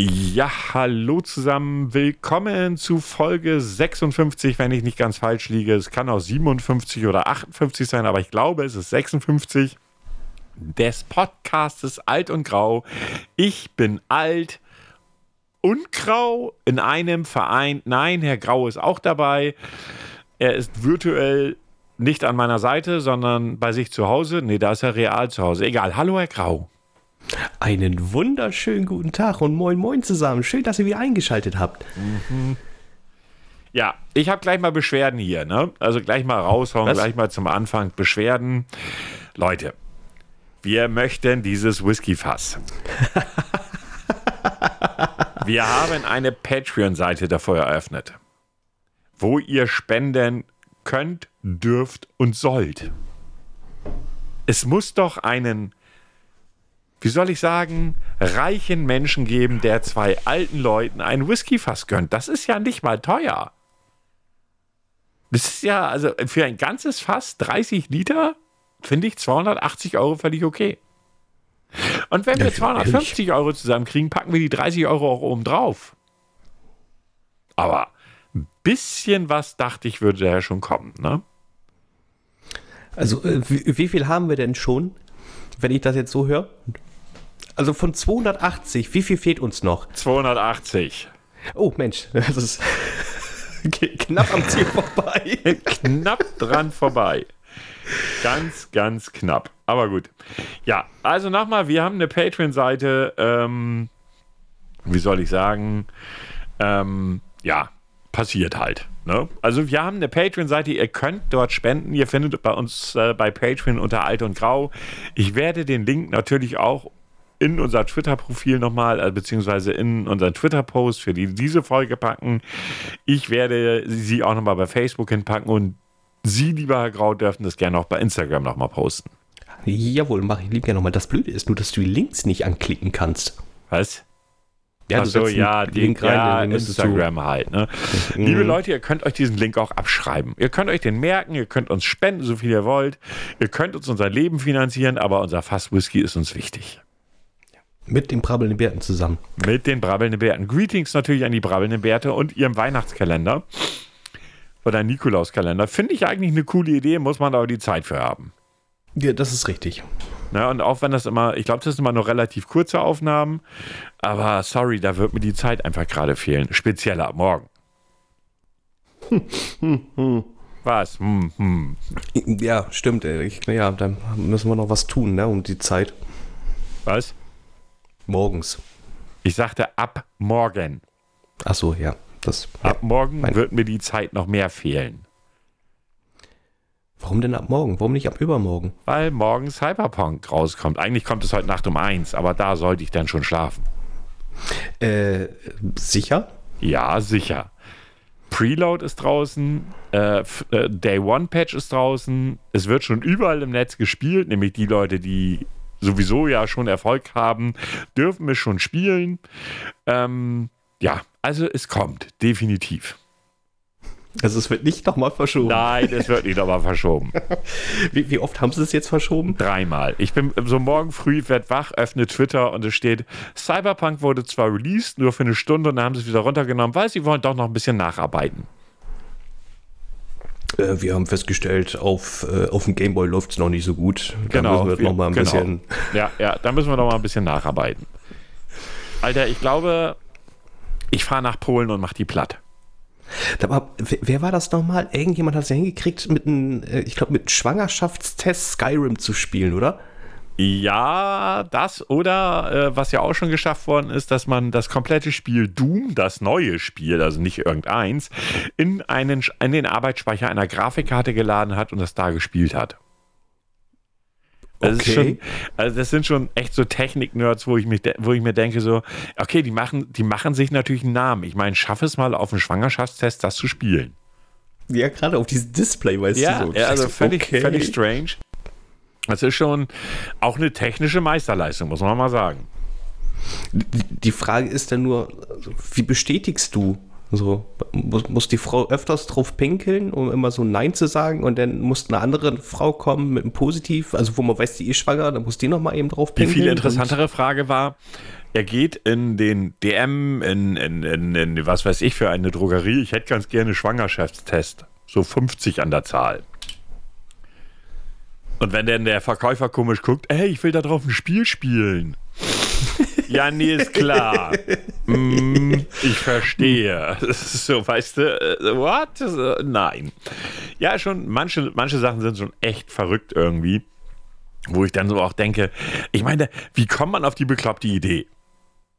Ja, hallo zusammen. Willkommen zu Folge 56, wenn ich nicht ganz falsch liege. Es kann auch 57 oder 58 sein, aber ich glaube, es ist 56 des Podcastes Alt und Grau. Ich bin alt und grau in einem Verein. Nein, Herr Grau ist auch dabei. Er ist virtuell nicht an meiner Seite, sondern bei sich zu Hause. Nee, da ist er real zu Hause. Egal. Hallo, Herr Grau. Einen wunderschönen guten Tag und moin moin zusammen. Schön, dass ihr wieder eingeschaltet habt. Mhm. Ja, ich habe gleich mal Beschwerden hier, ne? Also gleich mal raushauen, Was? gleich mal zum Anfang Beschwerden. Leute, wir möchten dieses Whisky-Fass. wir haben eine Patreon-Seite davor eröffnet, wo ihr spenden könnt, dürft und sollt. Es muss doch einen wie soll ich sagen, reichen Menschen geben, der zwei alten Leuten ein Whiskyfass gönnt. Das ist ja nicht mal teuer. Das ist ja, also für ein ganzes Fass 30 Liter, finde ich 280 Euro völlig okay. Und wenn wir 250 Euro zusammenkriegen, packen wir die 30 Euro auch oben drauf. Aber ein bisschen was dachte ich, würde da schon kommen, ne? Also, äh, wie, wie, viel haben wir denn schon, wenn ich das jetzt so höre? Also von 280, wie viel fehlt uns noch? 280. Oh Mensch, das ist knapp am Ziel vorbei. knapp dran vorbei. Ganz, ganz knapp. Aber gut. Ja, also nochmal, wir haben eine Patreon-Seite. Ähm, wie soll ich sagen? Ähm, ja, passiert halt. Ne? Also wir haben eine Patreon-Seite, ihr könnt dort spenden. Ihr findet bei uns äh, bei Patreon unter Alt und Grau. Ich werde den Link natürlich auch in unser Twitter-Profil nochmal, äh, beziehungsweise in unseren Twitter-Post für die, diese Folge packen. Ich werde sie auch nochmal bei Facebook hinpacken und Sie, lieber Herr Grau, dürfen das gerne auch bei Instagram nochmal posten. Jawohl, mache ich lieb gerne nochmal. Das Blöde ist nur, dass du die Links nicht anklicken kannst. Was? Ja, Achso, ja, die, Link rein, ja, Instagram halt. Ne? Mhm. Liebe Leute, ihr könnt euch diesen Link auch abschreiben. Ihr könnt euch den merken, ihr könnt uns spenden, so viel ihr wollt. Ihr könnt uns unser Leben finanzieren, aber unser Fass Whisky ist uns wichtig. Mit den brabbelnden Bärten zusammen. Mit den brabbelnden Bärten. Greetings natürlich an die brabbelnden Bärte und ihrem Weihnachtskalender. Oder Nikolauskalender. Finde ich eigentlich eine coole Idee, muss man aber die Zeit für haben. Ja, das ist richtig. Ja, und auch wenn das immer, ich glaube, das sind immer noch relativ kurze Aufnahmen, aber sorry, da wird mir die Zeit einfach gerade fehlen. Speziell ab morgen. Was? Hm, hm. Ja, stimmt. Ich, ja, dann müssen wir noch was tun, ne, um die Zeit. Was? Morgens. Ich sagte ab morgen. Ach so, ja. Das, ab ja, morgen wird mir die Zeit noch mehr fehlen. Warum denn ab morgen? Warum nicht ab übermorgen? Weil morgen Cyberpunk rauskommt. Eigentlich kommt es heute Nacht um eins, aber da sollte ich dann schon schlafen. Äh, sicher? Ja, sicher. Preload ist draußen, äh, äh, Day One Patch ist draußen. Es wird schon überall im Netz gespielt, nämlich die Leute, die sowieso ja schon Erfolg haben, dürfen wir schon spielen. Ähm, ja, also es kommt, definitiv. Also es wird nicht nochmal verschoben. Nein, es wird nicht nochmal verschoben. wie, wie, oft haben sie es jetzt verschoben? Dreimal. Ich bin so morgen früh, werde wach, öffne Twitter und es steht, Cyberpunk wurde zwar released, nur für eine Stunde und dann haben sie es wieder runtergenommen, weil sie wollen doch noch ein bisschen nacharbeiten. Äh, wir haben festgestellt, auf, äh, auf dem Gameboy läuft es noch nicht so gut. Da genau. müssen wir, wir noch mal ein genau. bisschen. Ja, ja, da müssen wir noch mal ein bisschen nacharbeiten. Alter, ich glaube, ich fahre nach Polen und mache die platt. Aber wer war das nochmal? Irgendjemand hat es ja hingekriegt, mit einem, äh, ich glaube, mit einem Schwangerschaftstest Skyrim zu spielen, oder? Ja, das oder äh, was ja auch schon geschafft worden ist, dass man das komplette Spiel Doom, das neue Spiel, also nicht irgendeins, in, einen, in den Arbeitsspeicher einer Grafikkarte geladen hat und das da gespielt hat. Das okay. Schon, also das sind schon echt so Technik-Nerds, wo ich wo ich mir denke so, okay, die machen, die machen sich natürlich einen Namen. Ich meine, schaff es mal auf einen Schwangerschaftstest, das zu spielen. Ja, gerade auf dieses Display, weißt ja, du so. Ja, also völlig, okay. völlig strange. Das ist schon auch eine technische Meisterleistung, muss man mal sagen. Die Frage ist dann nur, wie bestätigst du, So, muss, muss die Frau öfters drauf pinkeln, um immer so Nein zu sagen und dann muss eine andere Frau kommen mit einem Positiv, also wo man weiß, die ist schwanger, dann muss die nochmal eben drauf Die pinkeln. viel interessantere Frage war, er geht in den DM, in, in, in, in was weiß ich für eine Drogerie. Ich hätte ganz gerne Schwangerschaftstest. So 50 an der Zahl. Und wenn dann der Verkäufer komisch guckt, ey, ich will da drauf ein Spiel spielen. ja, nee, ist klar. Mm, ich verstehe. So, weißt du, äh, what? Nein. Ja, schon, manche, manche Sachen sind schon echt verrückt irgendwie. Wo ich dann so auch denke, ich meine, wie kommt man auf die bekloppte Idee?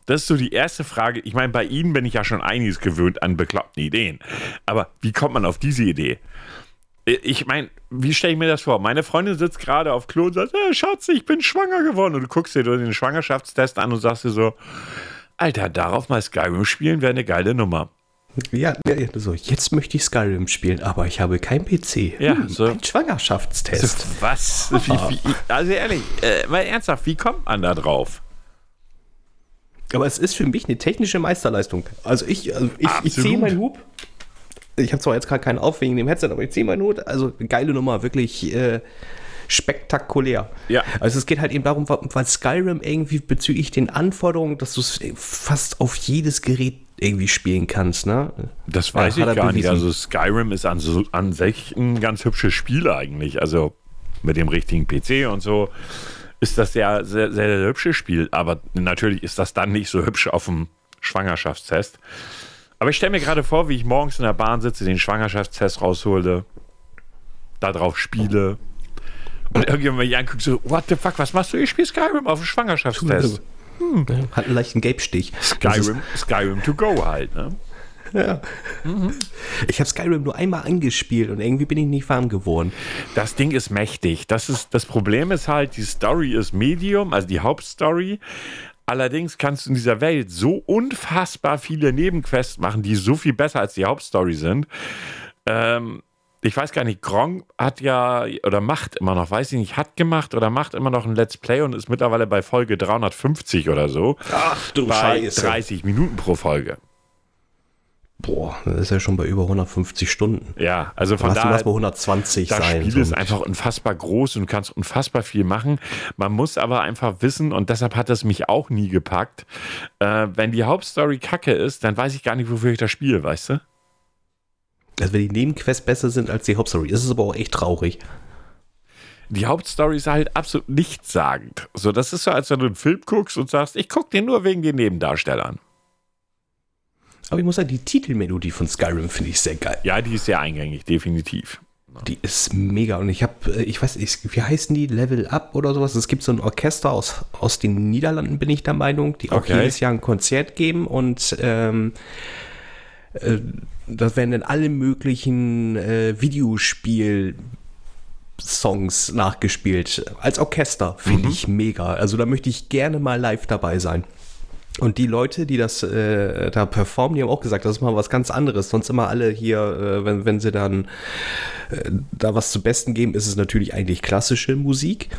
Das ist so die erste Frage. Ich meine, bei Ihnen bin ich ja schon einiges gewöhnt an bekloppten Ideen. Aber wie kommt man auf diese Idee? Ich meine, wie stelle ich mir das vor? Meine Freundin sitzt gerade auf Klo und sagt, hey, Schatz, ich bin schwanger geworden. Und du guckst dir den Schwangerschaftstest an und sagst dir so, Alter, darauf mal Skyrim spielen wäre eine geile Nummer. Ja, ja, so, jetzt möchte ich Skyrim spielen, aber ich habe kein PC. Ja, Hm, so. Ein Schwangerschaftstest. Was? Wie, wie, also ehrlich, äh, mal ernsthaft, wie kommt man da drauf? Aber es ist für mich eine technische Meisterleistung. Also ich, also ich, ich ziehe meinen Hub. Ich habe zwar jetzt gerade keinen auf wegen dem Headset, aber ich ziehe meinen Hut. Also geile Nummer, wirklich äh, spektakulär. Ja. Also es geht halt eben darum, weil Skyrim irgendwie bezüglich den Anforderungen, dass du es fast auf jedes Gerät irgendwie spielen kannst, ne? Das weiß Ja, ich gar nicht. bewiesen. Also Skyrim ist an, so, an sich ein ganz hübsches Spiel eigentlich. Also mit dem richtigen PC und so ist das sehr, sehr, sehr, sehr hübsches Spiel. Aber natürlich ist das dann nicht so hübsch auf dem Schwangerschaftstest. Aber ich stelle mir gerade vor, wie ich morgens in der Bahn sitze, den Schwangerschaftstest raushole, da drauf spiele. Und irgendjemand mich anguckt, so, what the fuck, was machst du? Ich spiele Skyrim auf dem Schwangerschaftstest. Hat einen leichten Gelbstich. Skyrim, Skyrim to go halt, ne? Ja. Ich habe Skyrim nur einmal angespielt und irgendwie bin ich nicht warm geworden. Das Ding ist mächtig. Das, ist, das Problem ist halt, die Story ist Medium, also die Hauptstory. Allerdings kannst du in dieser Welt so unfassbar viele Nebenquests machen, die so viel besser als die Hauptstory sind. Ähm, ich weiß gar nicht, Gronk hat ja oder macht immer noch, weiß ich nicht, hat gemacht oder macht immer noch ein Let's Play und ist mittlerweile bei Folge 350 oder so. Ach du bei 30 Minuten pro Folge. Boah, das ist ja schon bei über 150 Stunden. Ja, also von daher. lass mal 120 Das sein. Spiel so. ist einfach unfassbar groß und du kannst unfassbar viel machen. Man muss aber einfach wissen, und deshalb hat es mich auch nie gepackt, äh, wenn die Hauptstory kacke ist, dann weiß ich gar nicht, wofür ich das spiele, weißt du? Also wenn die Nebenquests besser sind als die Hauptstory, ist es aber auch echt traurig. Die Hauptstory ist halt absolut nichtssagend. So, das ist so, als wenn du einen Film guckst und sagst, ich gucke den nur wegen den Nebendarstellern. Aber ich muss sagen, die Titelmelodie von Skyrim finde ich sehr geil. Ja, die ist sehr eingängig, definitiv. Die ist mega. Und ich habe, ich weiß nicht, wie heißen die? Level Up oder sowas? Es gibt so ein Orchester aus, aus den Niederlanden, bin ich der Meinung, die auch Okay. jedes Jahr ein Konzert geben und ähm, äh, da werden dann alle möglichen äh, Videospiel Songs nachgespielt. Als Orchester finde ich mega. Also da möchte ich gerne mal live dabei sein. Und die Leute, die das äh, da performen, die haben auch gesagt, das ist mal was ganz anderes. Sonst immer alle hier, äh, wenn, wenn sie dann äh, da was zu Besten geben, ist es natürlich eigentlich klassische Musik.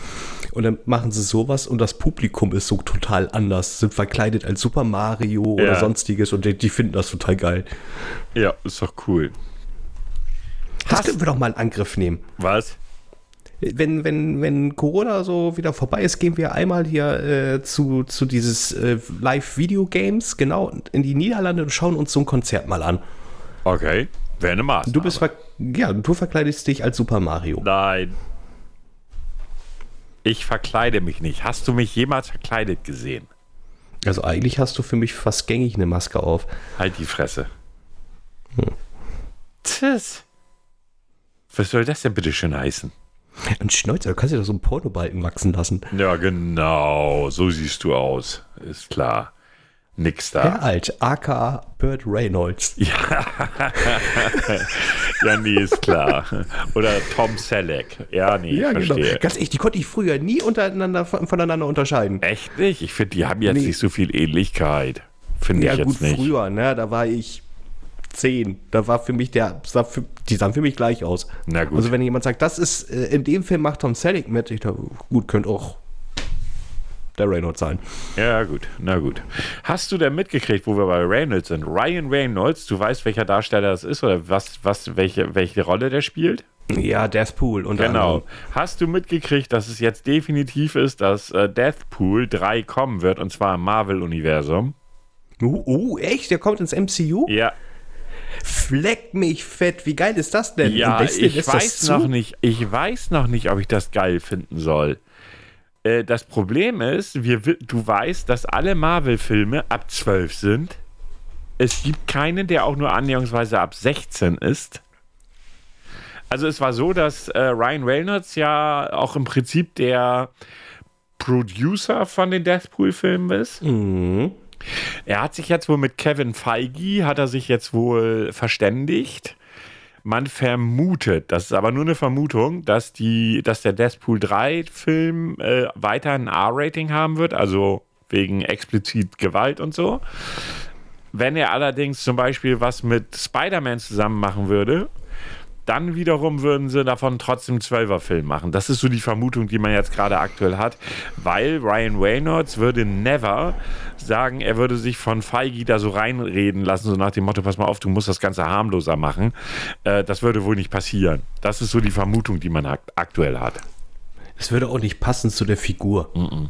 Und dann machen sie sowas und das Publikum ist so total anders. Sind verkleidet als Super Mario oder Ja. sonstiges und die, die finden das total geil. Ja, ist doch cool. Das Hast- können wir doch mal in Angriff nehmen. Was? Wenn, wenn, wenn Corona so wieder vorbei ist, gehen wir einmal hier äh, zu, zu dieses äh, Live-Video-Games, genau, in die Niederlande und schauen uns so ein Konzert mal an. Okay, wäre eine Maßnahme. Du bist ver ja, du verkleidest dich als Super Mario. Nein. Ich verkleide mich nicht. Hast du mich jemals verkleidet gesehen? Also eigentlich hast du für mich fast gängig eine Maske auf. Halt die Fresse. Tschüss. Was soll das denn bitte schön heißen? Ein Schnäuzer, du kannst dir doch so einen Pornobalken wachsen lassen. Ja, genau. So siehst du aus. Ist klar. Nix da. Herr Alt, aka Burt Reynolds. Ja, nee, ist klar. Oder Tom Selleck. Ja, nee, ich verstehe. genau. Ganz ehrlich, die konnte ich früher nie untereinander von- voneinander unterscheiden. Echt nicht? Ich finde, die haben jetzt Nee. nicht so viel Ähnlichkeit. Finde Ja ich gut, jetzt nicht. früher, ne, da war ich zehn. Da war für mich der, sah für, die sahen für mich gleich aus. Na gut. Also wenn jemand sagt, das ist, äh, in dem Film macht Tom Selleck mit, ich dachte, gut, könnte auch der Reynolds sein. Ja, gut, na gut. Hast du denn mitgekriegt, wo wir bei Reynolds sind? Ryan Reynolds, du weißt, welcher Darsteller das ist oder was, was, welche, welche Rolle der spielt? Ja, Deathpool. Und genau. Hast du mitgekriegt, dass es jetzt definitiv ist, dass äh, Deathpool 3 kommen wird und zwar im Marvel-Universum? Uh, uh, echt? Der kommt ins MCU? Ja. Fleck mich fett, wie geil ist das denn? Ja, ich weiß noch nicht, ich weiß noch nicht, ob ich das geil finden soll. Äh, das Problem ist, wir, du weißt, dass alle Marvel-Filme ab 12 sind. Es gibt keinen, der auch nur annäherungsweise ab 16 ist. Also es war so, dass äh, Ryan Reynolds ja auch im Prinzip der Producer von den Deathpool-Filmen ist. Mhm. Er hat sich jetzt wohl mit Kevin Feige, hat er sich jetzt wohl verständigt. Man vermutet, das ist aber nur eine Vermutung, dass, die, dass der Deathpool 3-Film äh, weiter ein R-Rating haben wird, also wegen explizit Gewalt und so. Wenn er allerdings zum Beispiel was mit Spider-Man zusammen machen würde, dann wiederum würden sie davon trotzdem einen Zwölfer-Film machen. Das ist so die Vermutung, die man jetzt gerade aktuell hat, weil Ryan Reynolds würde never sagen, er würde sich von Feige da so reinreden lassen, so nach dem Motto, pass mal auf, du musst das Ganze harmloser machen. Äh, das würde wohl nicht passieren. Das ist so die Vermutung, die man aktuell hat. Es würde auch nicht passen zu der Figur. Mm -mm.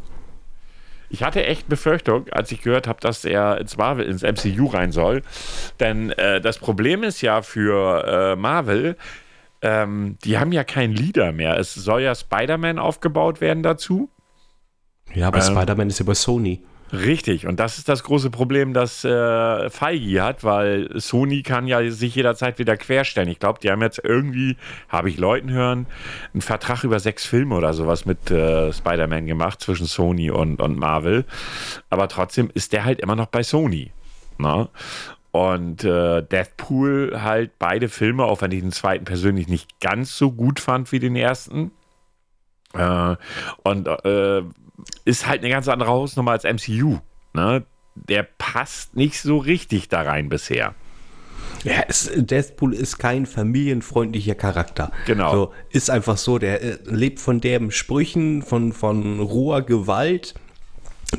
Ich hatte echt Befürchtung, als ich gehört habe, dass er ins Marvel, ins MCU rein soll. Denn äh, das Problem ist ja für äh, Marvel, ähm, die haben ja keinen Leader mehr. Es soll ja Spider-Man aufgebaut werden dazu. Ja, aber ähm, Spider-Man ist bei Sony. Richtig, und das ist das große Problem, das äh, Feige hat, weil Sony kann ja sich jederzeit wieder querstellen. Ich glaube, die haben jetzt irgendwie, habe ich Leuten hören, einen Vertrag über sechs Filme oder sowas mit äh, Spider-Man gemacht zwischen Sony und, und Marvel. Aber trotzdem ist der halt immer noch bei Sony. Ne? Und äh, Deathpool halt beide Filme, auch wenn ich den zweiten persönlich nicht ganz so gut fand wie den ersten. Äh, und äh, ist halt eine ganz andere Hausnummer als MCU. Ne? Der passt nicht so richtig da rein bisher. Ja, es, Deathpool ist kein familienfreundlicher Charakter. Genau. So, ist einfach so, der äh, lebt von derben Sprüchen, von, von roher Gewalt,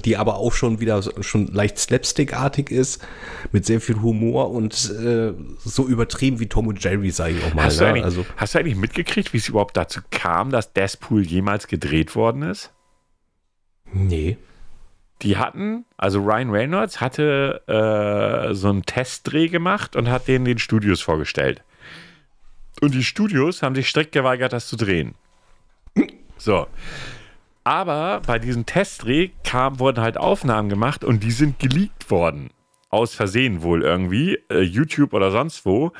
die aber auch schon wieder schon leicht slapstickartig ist, mit sehr viel Humor und äh, so übertrieben wie Tom und Jerry, sage ich auch mal. Hast, ne? du also, hast du eigentlich mitgekriegt, wie es überhaupt dazu kam, dass Deathpool jemals gedreht worden ist? Nee. Die hatten, also Ryan Reynolds hatte äh, so einen Testdreh gemacht und hat den den Studios vorgestellt. Und die Studios haben sich strikt geweigert, das zu drehen. So. Aber bei diesem Testdreh kam, wurden halt Aufnahmen gemacht und die sind geleakt worden. Aus Versehen wohl irgendwie, äh, YouTube oder sonst wo.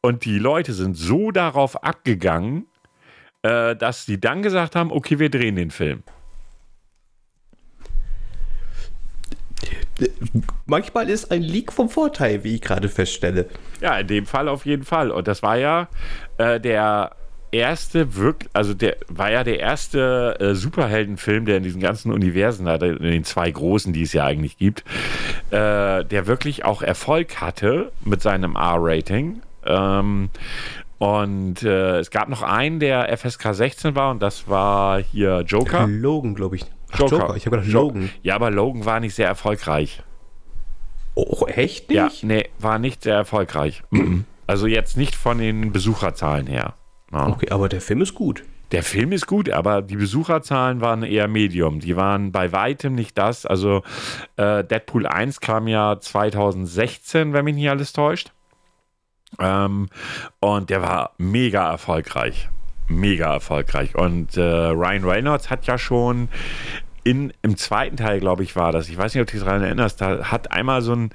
Und die Leute sind so darauf abgegangen, äh, dass sie dann gesagt haben, okay, wir drehen den Film. manchmal ist ein Leak vom Vorteil, wie ich gerade feststelle. Ja, in dem Fall auf jeden Fall. Und das war ja äh, der erste, wirklich, also der war ja der erste äh, Superheldenfilm, der in diesen ganzen Universen, in den zwei großen, die es ja eigentlich gibt, äh, der wirklich auch Erfolg hatte mit seinem R-Rating. Ähm, und äh, es gab noch einen, der FSK 16 war, und das war hier Joker. Logan, glaube ich. Ach, Joker. Joker. Ich habe gedacht Logan. Ja, aber Logan war nicht sehr erfolgreich. Oh, echt nicht? Ja, nee, war nicht sehr erfolgreich. also jetzt nicht von den Besucherzahlen her. Ja. Okay, aber der Film ist gut. Der Film ist gut, aber die Besucherzahlen waren eher Medium. Die waren bei weitem nicht das. Also äh, Deadpool 1 kam ja 2016, wenn mich nicht alles täuscht. Ähm, und der war mega erfolgreich mega erfolgreich. Und äh, Ryan Reynolds hat ja schon in, im zweiten Teil, glaube ich, war das. Ich weiß nicht, ob du dich daran erinnerst. Da hat einmal so ein,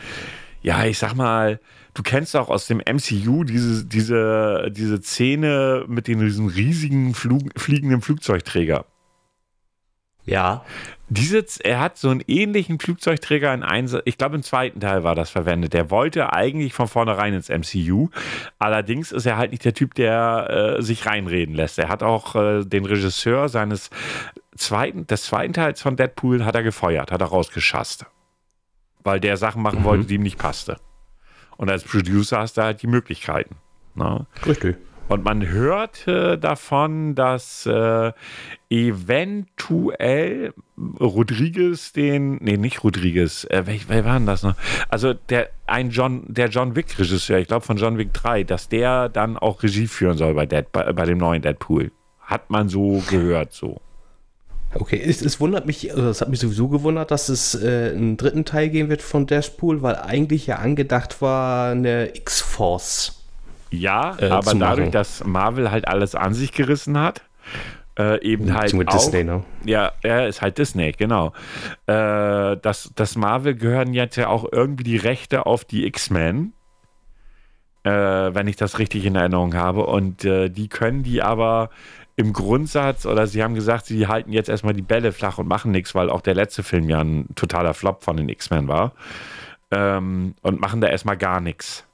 ja, ich sag mal, du kennst auch aus dem MCU diese, diese, diese Szene mit den, diesem riesigen Flug, fliegenden Flugzeugträger. Ja. Diese, er hat so einen ähnlichen Flugzeugträger in Einsatz, ich glaube im zweiten Teil war das verwendet. Der wollte eigentlich von vornherein ins MCU. Allerdings ist er halt nicht der Typ, der äh, sich reinreden lässt. Er hat auch äh, den Regisseur seines zweiten, des zweiten Teils von Deadpool hat er gefeuert, hat er rausgeschasst. Weil der Sachen machen mhm. wollte, die ihm nicht passte. Und als Producer hast du halt die Möglichkeiten. Ne? Richtig. Und man hörte davon, dass äh, eventuell Rodriguez den, nee, nicht Rodriguez, äh, wer, wer war denn das noch? Also der, ein John, der John Wick Regisseur, ich glaube von John Wick 3, dass der dann auch Regie führen soll bei, Dead, bei, bei dem neuen Deadpool. Hat man so gehört, so. Okay, es, es, wundert mich, also es hat mich sowieso gewundert, dass es äh, einen dritten Teil geben wird von Deadpool, weil eigentlich ja angedacht war eine X-Force. Ja, äh, aber dadurch, machen. dass Marvel halt alles an sich gerissen hat, äh, eben halt auch, Disney, ne? Ja, er ist halt Disney, genau. Äh, das, das Marvel gehören jetzt ja auch irgendwie die Rechte auf die X-Men, äh, wenn ich das richtig in Erinnerung habe. Und äh, die können die aber im Grundsatz, oder sie haben gesagt, sie halten jetzt erstmal die Bälle flach und machen nichts, weil auch der letzte Film ja ein totaler Flop von den X-Men war. Ähm, und machen da erstmal gar nichts.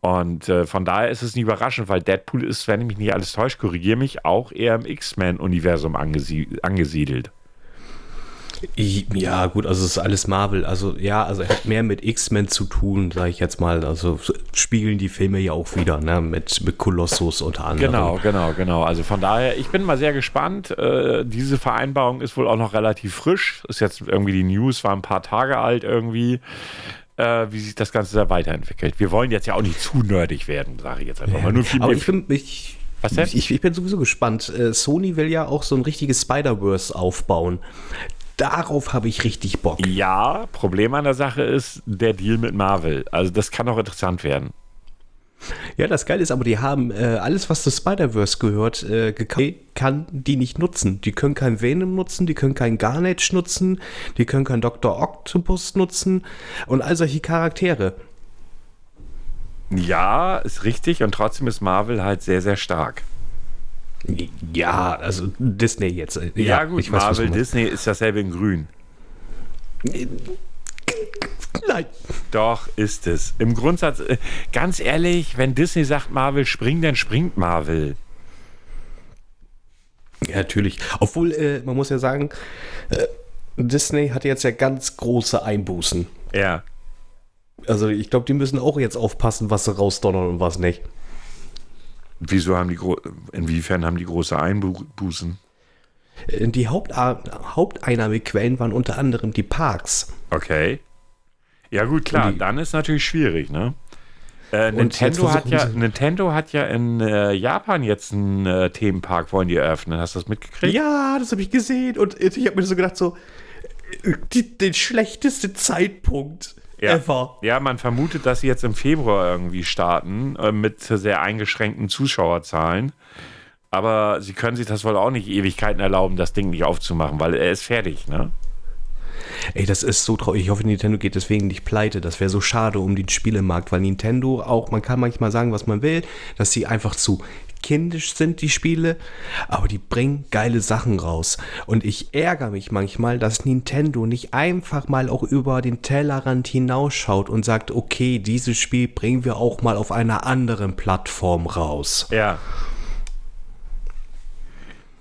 Und äh, von daher ist es nicht überraschend, weil Deadpool ist, wenn ich mich nicht alles täuscht, korrigiere mich, auch eher im X-Men-Universum angesie angesiedelt. Ja, gut, also es ist alles Marvel. Also ja, also er hat mehr mit X-Men zu tun, sage ich jetzt mal. Also spiegeln die Filme ja auch wieder, ne? Mit, mit Kolossus unter anderem. Genau, genau, genau. Also von daher, ich bin mal sehr gespannt. Äh, diese Vereinbarung ist wohl auch noch relativ frisch. Ist jetzt irgendwie die News, war ein paar Tage alt irgendwie äh, wie sich das Ganze da weiterentwickelt. Wir wollen jetzt ja auch nicht zu nerdig werden, sage ich jetzt einfach mal. Nur viel Aber ich bin, ich, Was denn? Ich, ich bin sowieso gespannt. Äh, Sony will ja auch so ein richtiges Spider-Verse aufbauen. Darauf habe ich richtig Bock. Ja, Problem an der Sache ist der Deal mit Marvel. Also das kann auch interessant werden. Ja, das Geile ist aber, die haben äh, alles, was zu Spider-Verse gehört, äh, kann die nicht nutzen. Die können kein Venom nutzen, die können kein Garnet nutzen, die können kein Dr. Octopus nutzen und all solche Charaktere. Ja, ist richtig und trotzdem ist Marvel halt sehr, sehr stark. Ja, also Disney jetzt. Ja, ja gut, ich Marvel, Disney ist dasselbe in grün. Nein. Doch, ist es. Im Grundsatz, äh, ganz ehrlich, wenn Disney sagt, Marvel springt, dann springt Marvel. Ja, natürlich. Obwohl, äh, man muss ja sagen, äh, Disney hat jetzt ja ganz große Einbußen. Ja. Also ich glaube, die müssen auch jetzt aufpassen, was sie rausdonnern und was nicht. Wieso haben die inwiefern haben die große Einbußen? Äh, die Haupt Haupteinnahmequellen waren unter anderem die Parks. Okay. Ja, gut, klar, die, dann ist natürlich schwierig, ne? Äh, Nintendo, hat ja, Nintendo hat ja in äh, Japan jetzt einen äh, Themenpark, wollen die eröffnen. Hast du das mitgekriegt? Ja, das habe ich gesehen. Und ich habe mir so gedacht, so, die, den schlechtesten Zeitpunkt ja. ever. Ja, man vermutet, dass sie jetzt im Februar irgendwie starten, äh, mit sehr eingeschränkten Zuschauerzahlen. Aber sie können sich das wohl auch nicht Ewigkeiten erlauben, das Ding nicht aufzumachen, weil er ist fertig, ne? Ey, das ist so traurig. Ich hoffe, Nintendo geht deswegen nicht pleite. Das wäre so schade um den Spielemarkt, weil Nintendo auch, man kann manchmal sagen, was man will, dass sie einfach zu kindisch sind, die Spiele, aber die bringen geile Sachen raus. Und ich ärgere mich manchmal, dass Nintendo nicht einfach mal auch über den Tellerrand hinausschaut und sagt, okay, dieses Spiel bringen wir auch mal auf einer anderen Plattform raus. Ja.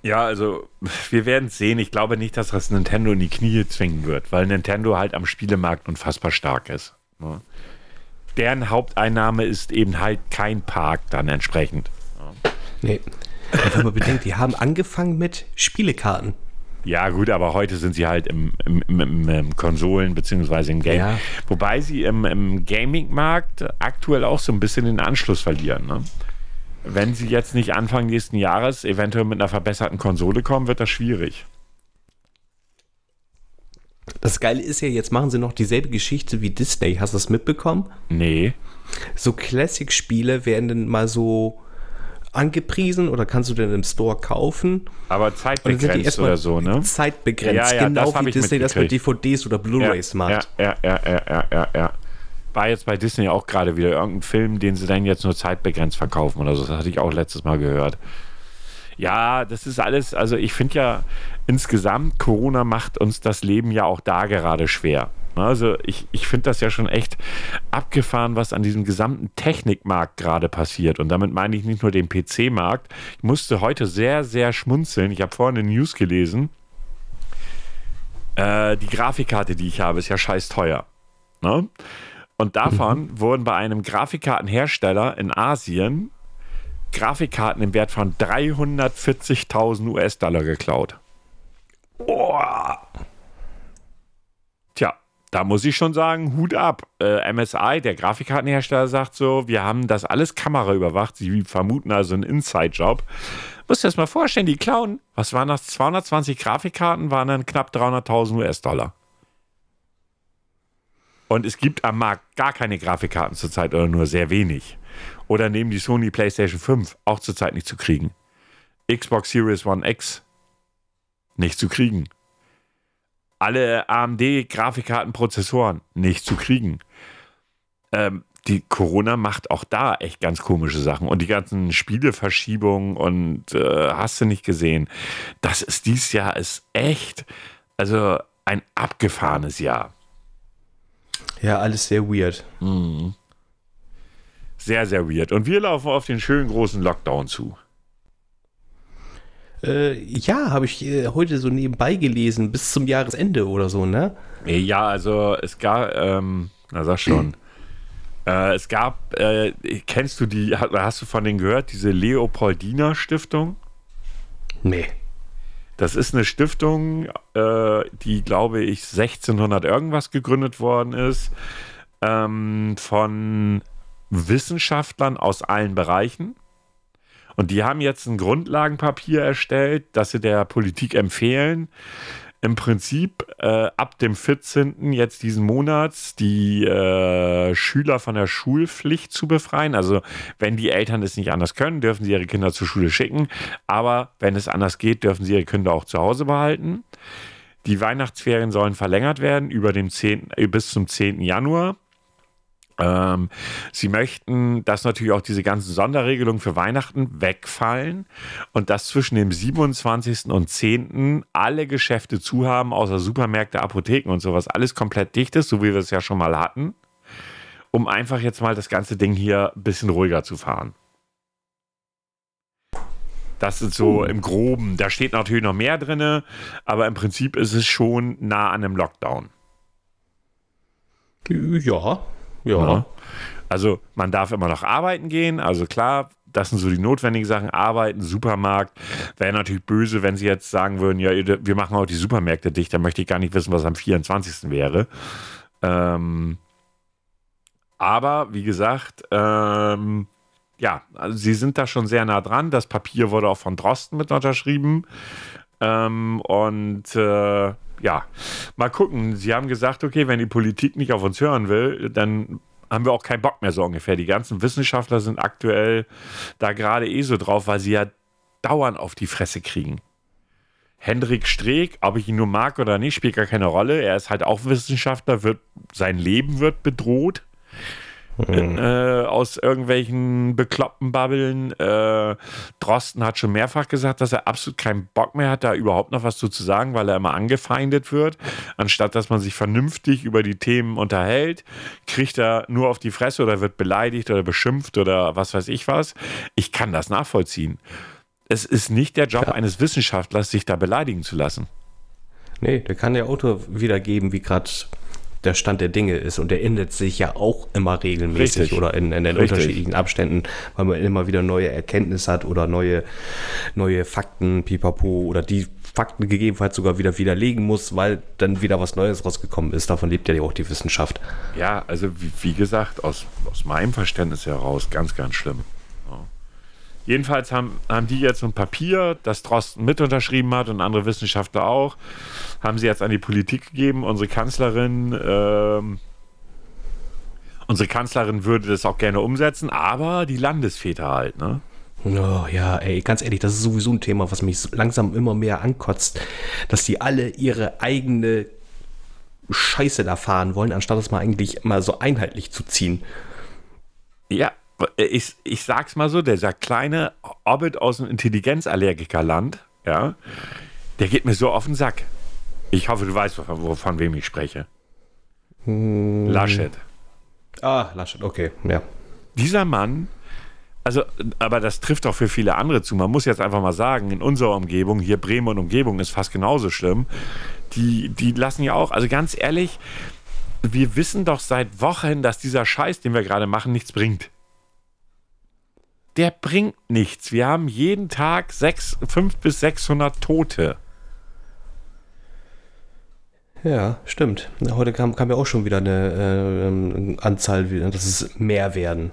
Ja, also wir werden es sehen. Ich glaube nicht, dass das Nintendo in die Knie zwingen wird, weil Nintendo halt am Spielemarkt unfassbar stark ist. Ne? Deren Haupteinnahme ist eben halt kein Park dann entsprechend. Ja. Nee. Wenn man bedenkt, die haben angefangen mit Spielekarten. Ja, gut, aber heute sind sie halt im, im, im, im Konsolen- bzw. im Game. Ja. Wobei sie im, im Gaming-Markt aktuell auch so ein bisschen den Anschluss verlieren. Ne? Wenn sie jetzt nicht Anfang nächsten Jahres eventuell mit einer verbesserten Konsole kommen, wird das schwierig. Das Geile ist ja, jetzt machen sie noch dieselbe Geschichte wie Disney. Hast du das mitbekommen? Nee. So Classic-Spiele werden dann mal so angepriesen oder kannst du denn im Store kaufen. Aber zeitbegrenzt oder so, ne? Zeitbegrenzt, ja, ja, genau wie Disney das mit DVDs oder Blu-rays ja, macht. Ja, ja, ja, ja, ja, ja war jetzt bei Disney auch gerade wieder irgendein Film, den sie dann jetzt nur zeitbegrenzt verkaufen oder so. Das hatte ich auch letztes Mal gehört. Ja, das ist alles, also ich finde ja insgesamt, Corona macht uns das Leben ja auch da gerade schwer. Also ich, ich finde das ja schon echt abgefahren, was an diesem gesamten Technikmarkt gerade passiert. Und damit meine ich nicht nur den PC-Markt. Ich musste heute sehr, sehr schmunzeln. Ich habe vorhin eine News gelesen. Äh, die Grafikkarte, die ich habe, ist ja scheiß teuer. Ne? Und davon mhm. wurden bei einem Grafikkartenhersteller in Asien Grafikkarten im Wert von 340.000 US-Dollar geklaut. Boah. Tja, da muss ich schon sagen, Hut ab. Äh, MSI, der Grafikkartenhersteller, sagt so, wir haben das alles Kamera überwacht. Sie vermuten also einen Inside-Job. Musst du dir das mal vorstellen, die klauen, was waren das? 220 Grafikkarten waren dann knapp 300.000 US-Dollar. Und es gibt am Markt gar keine Grafikkarten zurzeit oder nur sehr wenig. Oder nehmen die Sony PlayStation 5 auch zurzeit nicht zu kriegen. Xbox Series One X nicht zu kriegen. Alle AMD-Grafikkartenprozessoren nicht zu kriegen. Ähm, die Corona macht auch da echt ganz komische Sachen. Und die ganzen Spieleverschiebungen und äh, hast du nicht gesehen. Das ist dieses Jahr ist echt, also ein abgefahrenes Jahr. Ja, alles sehr weird. Mhm. Sehr, sehr weird. Und wir laufen auf den schönen großen Lockdown zu. Äh, ja, habe ich äh, heute so nebenbei gelesen, bis zum Jahresende oder so, ne? Ja, also es gab, ähm, na sag schon. Äh, es gab, äh, kennst du die, hast du von denen gehört, diese Leopoldina Stiftung? Nee. Das ist eine Stiftung, äh, die, glaube ich, 1600 irgendwas gegründet worden ist, ähm, von Wissenschaftlern aus allen Bereichen. Und die haben jetzt ein Grundlagenpapier erstellt, das sie der Politik empfehlen, im Prinzip äh, ab dem 14. jetzt diesen Monats die äh, Schüler von der Schulpflicht zu befreien. Also wenn die Eltern es nicht anders können, dürfen sie ihre Kinder zur Schule schicken. Aber wenn es anders geht, dürfen sie ihre Kinder auch zu Hause behalten. Die Weihnachtsferien sollen verlängert werden über dem 10, äh, bis zum 10. Januar. Ähm, sie möchten, dass natürlich auch diese ganzen Sonderregelungen für Weihnachten wegfallen und dass zwischen dem 27. und 10. alle Geschäfte zu haben, außer Supermärkte, Apotheken und sowas, alles komplett dicht ist, so wie wir es ja schon mal hatten, um einfach jetzt mal das ganze Ding hier ein bisschen ruhiger zu fahren. Das ist so im Groben. Da steht natürlich noch mehr drin, aber im Prinzip ist es schon nah an einem Lockdown. Ja, ja. ja. Also man darf immer noch arbeiten gehen. Also klar, das sind so die notwendigen Sachen. Arbeiten, Supermarkt. Wäre natürlich böse, wenn sie jetzt sagen würden, ja, wir machen auch die Supermärkte dicht. Da möchte ich gar nicht wissen, was am 24. wäre. Ähm, aber wie gesagt, ähm, ja, also sie sind da schon sehr nah dran. Das Papier wurde auch von Drosten mit unterschrieben. Ähm, und äh, ja, mal gucken. Sie haben gesagt, okay, wenn die Politik nicht auf uns hören will, dann haben wir auch keinen Bock mehr so ungefähr. Die ganzen Wissenschaftler sind aktuell da gerade eh so drauf, weil sie ja dauernd auf die Fresse kriegen. Hendrik Streeck, ob ich ihn nur mag oder nicht, spielt gar keine Rolle. Er ist halt auch Wissenschaftler, wird, sein Leben wird bedroht. Mhm. Äh, aus irgendwelchen bekloppten Babbeln. Äh, Drosten hat schon mehrfach gesagt, dass er absolut keinen Bock mehr hat, da überhaupt noch was zu sagen, weil er immer angefeindet wird. Anstatt dass man sich vernünftig über die Themen unterhält, kriegt er nur auf die Fresse oder wird beleidigt oder beschimpft oder was weiß ich was. Ich kann das nachvollziehen. Es ist nicht der Job ja. eines Wissenschaftlers, sich da beleidigen zu lassen. Nee, der kann der Autor wiedergeben, wie gerade der Stand der Dinge ist. Und der ändert sich ja auch immer regelmäßig Richtig. oder in, in den Richtig. unterschiedlichen Abständen, weil man immer wieder neue Erkenntnisse hat oder neue, neue Fakten, pipapo, oder die Fakten gegebenenfalls sogar wieder widerlegen muss, weil dann wieder was Neues rausgekommen ist. Davon lebt ja auch die Wissenschaft. Ja, also wie, wie gesagt, aus, aus meinem Verständnis heraus ganz, ganz schlimm. Jedenfalls haben, haben die jetzt so ein Papier, das Drosten mit unterschrieben hat und andere Wissenschaftler auch, haben sie jetzt an die Politik gegeben. Unsere Kanzlerin, ähm, unsere Kanzlerin würde das auch gerne umsetzen, aber die Landesväter halt, ne? Oh, ja, ey, ganz ehrlich, das ist sowieso ein Thema, was mich langsam immer mehr ankotzt, dass die alle ihre eigene Scheiße da fahren wollen, anstatt es mal eigentlich mal so einheitlich zu ziehen. Ja, ich, ich sag's mal so, dieser kleine Orbit aus dem Intelligenzallergikerland, ja, der geht mir so auf den Sack. Ich hoffe, du weißt, von, von wem ich spreche. Hm. Laschet. Ah, Laschet, okay, ja. Dieser Mann, also, aber das trifft auch für viele andere zu. Man muss jetzt einfach mal sagen, in unserer Umgebung, hier Bremen und Umgebung ist fast genauso schlimm. Die, die lassen ja auch, also ganz ehrlich, wir wissen doch seit Wochen, dass dieser Scheiß, den wir gerade machen, nichts bringt. Der bringt nichts. Wir haben jeden Tag 5 bis 600 Tote. Ja, stimmt. Heute kam, kam ja auch schon wieder eine äh, Anzahl, dass es mehr werden.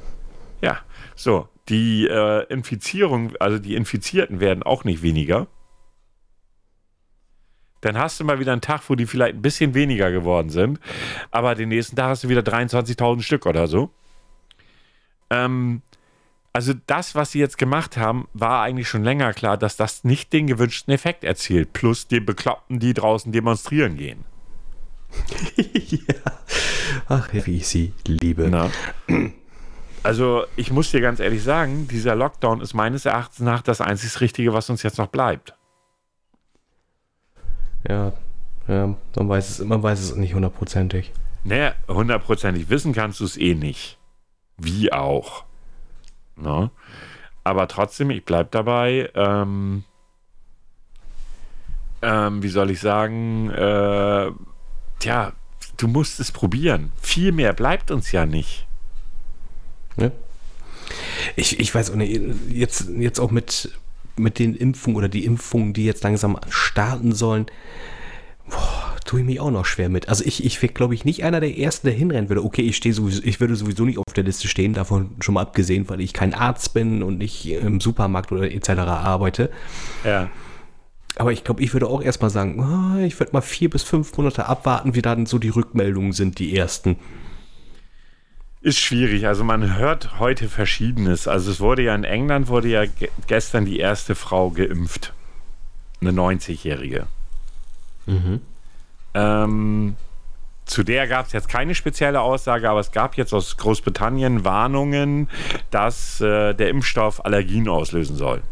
Ja, so. Die äh, Infizierung, also die Infizierten werden auch nicht weniger. Dann hast du mal wieder einen Tag, wo die vielleicht ein bisschen weniger geworden sind. Aber den nächsten Tag hast du wieder 23.000 Stück oder so. Ähm, also das, was sie jetzt gemacht haben, war eigentlich schon länger klar, dass das nicht den gewünschten Effekt erzielt. Plus die Bekloppten, die draußen demonstrieren gehen. ja. Ach, wie ich sie liebe. Na. Also ich muss dir ganz ehrlich sagen, dieser Lockdown ist meines Erachtens nach das einzig Richtige, was uns jetzt noch bleibt. Ja, ja man, weiß es, man weiß es nicht hundertprozentig. Naja, hundertprozentig wissen kannst du es eh nicht. Wie auch. Ne? Aber trotzdem, ich bleibe dabei. Ähm, ähm, wie soll ich sagen? Äh, tja, du musst es probieren. Viel mehr bleibt uns ja nicht. Ne? Ich, ich weiß auch nicht, jetzt, jetzt auch mit, mit den Impfungen oder die Impfungen, die jetzt langsam starten sollen, tue ich mich auch noch schwer mit. Also ich, ich wäre, glaube ich, nicht einer der Ersten, der hinrennen würde. Okay, ich stehe sowieso, ich würde sowieso nicht auf der Liste stehen, davon schon mal abgesehen, weil ich kein Arzt bin und nicht im Supermarkt oder etc. arbeite. Ja. Aber ich glaube, ich würde auch erstmal sagen, oh, ich würde mal vier bis fünf Monate abwarten, wie dann so die Rückmeldungen sind, die ersten. Ist schwierig. Also man hört heute Verschiedenes. Also es wurde ja in England wurde ja gestern die erste Frau geimpft. Eine 90-Jährige. Mhm. Ähm, zu der gab es jetzt keine spezielle Aussage, aber es gab jetzt aus Großbritannien Warnungen, dass äh, der Impfstoff Allergien auslösen soll.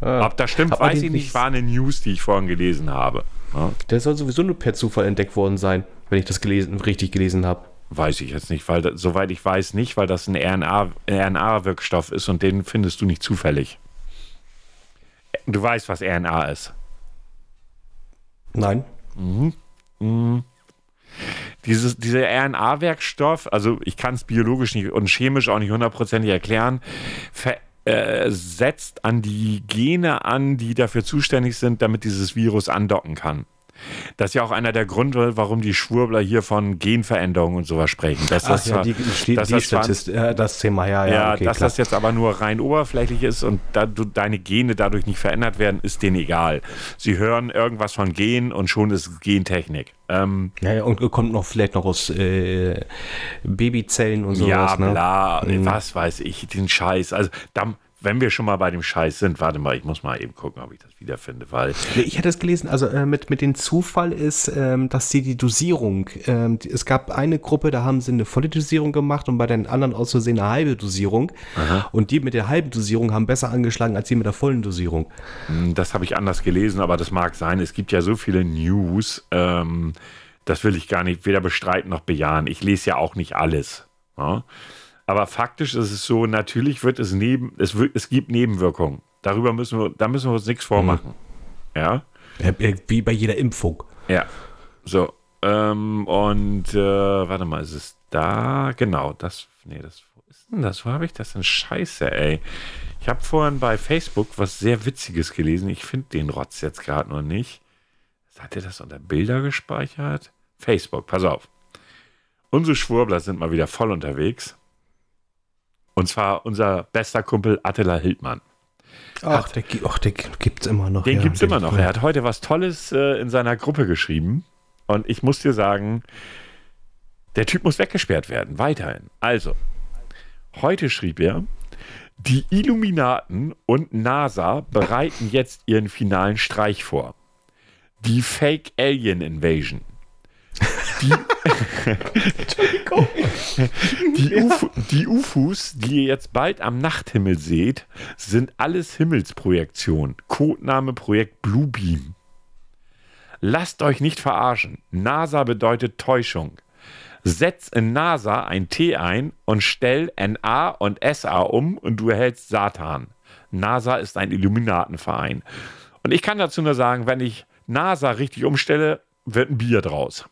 Ah. Ob das stimmt, aber weiß ich nicht. War eine News, die ich vorhin gelesen habe. Ja. Der soll sowieso nur per Zufall entdeckt worden sein, wenn ich das gelesen, richtig gelesen habe. Weiß ich jetzt nicht, weil das, soweit ich weiß nicht, weil das ein RNA-Wirkstoff RNA ist und den findest du nicht zufällig. Du weißt, was RNA ist. Nein. Mhm. Mhm. Dieses, dieser RNA-Werkstoff, also ich kann es biologisch nicht und chemisch auch nicht hundertprozentig erklären, äh, setzt an die Gene an, die dafür zuständig sind, damit dieses Virus andocken kann. Das ist ja auch einer der Gründe, warum die Schwurbler hier von Genveränderungen und sowas sprechen. Dass Ach das ja, die, die, dass die das, Statist, ja, das Thema, ja, ja. Ja, okay, dass klar. das jetzt aber nur rein oberflächlich ist und da du, deine Gene dadurch nicht verändert werden, ist denen egal. Sie hören irgendwas von Gen und schon ist Gentechnik. Ähm, ja, und kommt noch vielleicht noch aus äh, Babyzellen und sowas. Ja, ne? bla, mhm. was weiß ich, den Scheiß. Also da, wenn wir schon mal bei dem Scheiß sind, warte mal, ich muss mal eben gucken, ob ich das wiederfinde, weil. Ich hatte es gelesen, also äh, mit, mit dem Zufall ist, ähm, dass sie die Dosierung, ähm, es gab eine Gruppe, da haben sie eine volle Dosierung gemacht und bei den anderen aus Versehen eine halbe Dosierung. Aha. Und die mit der halben Dosierung haben besser angeschlagen als die mit der vollen Dosierung. Hm, das habe ich anders gelesen, aber das mag sein. Es gibt ja so viele News, ähm, das will ich gar nicht weder bestreiten noch bejahen. Ich lese ja auch nicht alles. Ja? Aber faktisch ist es so, natürlich wird es neben, es, es gibt Nebenwirkungen. Darüber müssen wir, da müssen wir uns nichts vormachen. Mhm. Ja? Wie bei jeder Impfung. Ja. So. Ähm, und äh, warte mal, ist es da? Genau, das. Nee, das. Wo ist denn das? Wo habe ich das denn? Scheiße, ey. Ich habe vorhin bei Facebook was sehr Witziges gelesen. Ich finde den Rotz jetzt gerade noch nicht. Hat er das unter Bilder gespeichert? Facebook, pass auf. Unsere Schwurbler sind mal wieder voll unterwegs. Und zwar unser bester Kumpel Attila Hildmann. Ach, hat, der, ach, den gibt es immer noch. Den ja, gibt es immer noch. Er hat heute was Tolles äh, in seiner Gruppe geschrieben. Und ich muss dir sagen, der Typ muss weggesperrt werden, weiterhin. Also, heute schrieb er, die Illuminaten und NASA bereiten jetzt ihren finalen Streich vor. Die Fake Alien Invasion. Die, Entschuldigung. Die, ja. Uf die UFOs, die ihr jetzt bald am Nachthimmel seht, sind alles Himmelsprojektionen. Codename Projekt Bluebeam. Lasst euch nicht verarschen. NASA bedeutet Täuschung. Setz in NASA ein T ein und stell NA und SA um und du erhältst Satan. NASA ist ein Illuminatenverein. Und ich kann dazu nur sagen, wenn ich NASA richtig umstelle, wird ein Bier draus.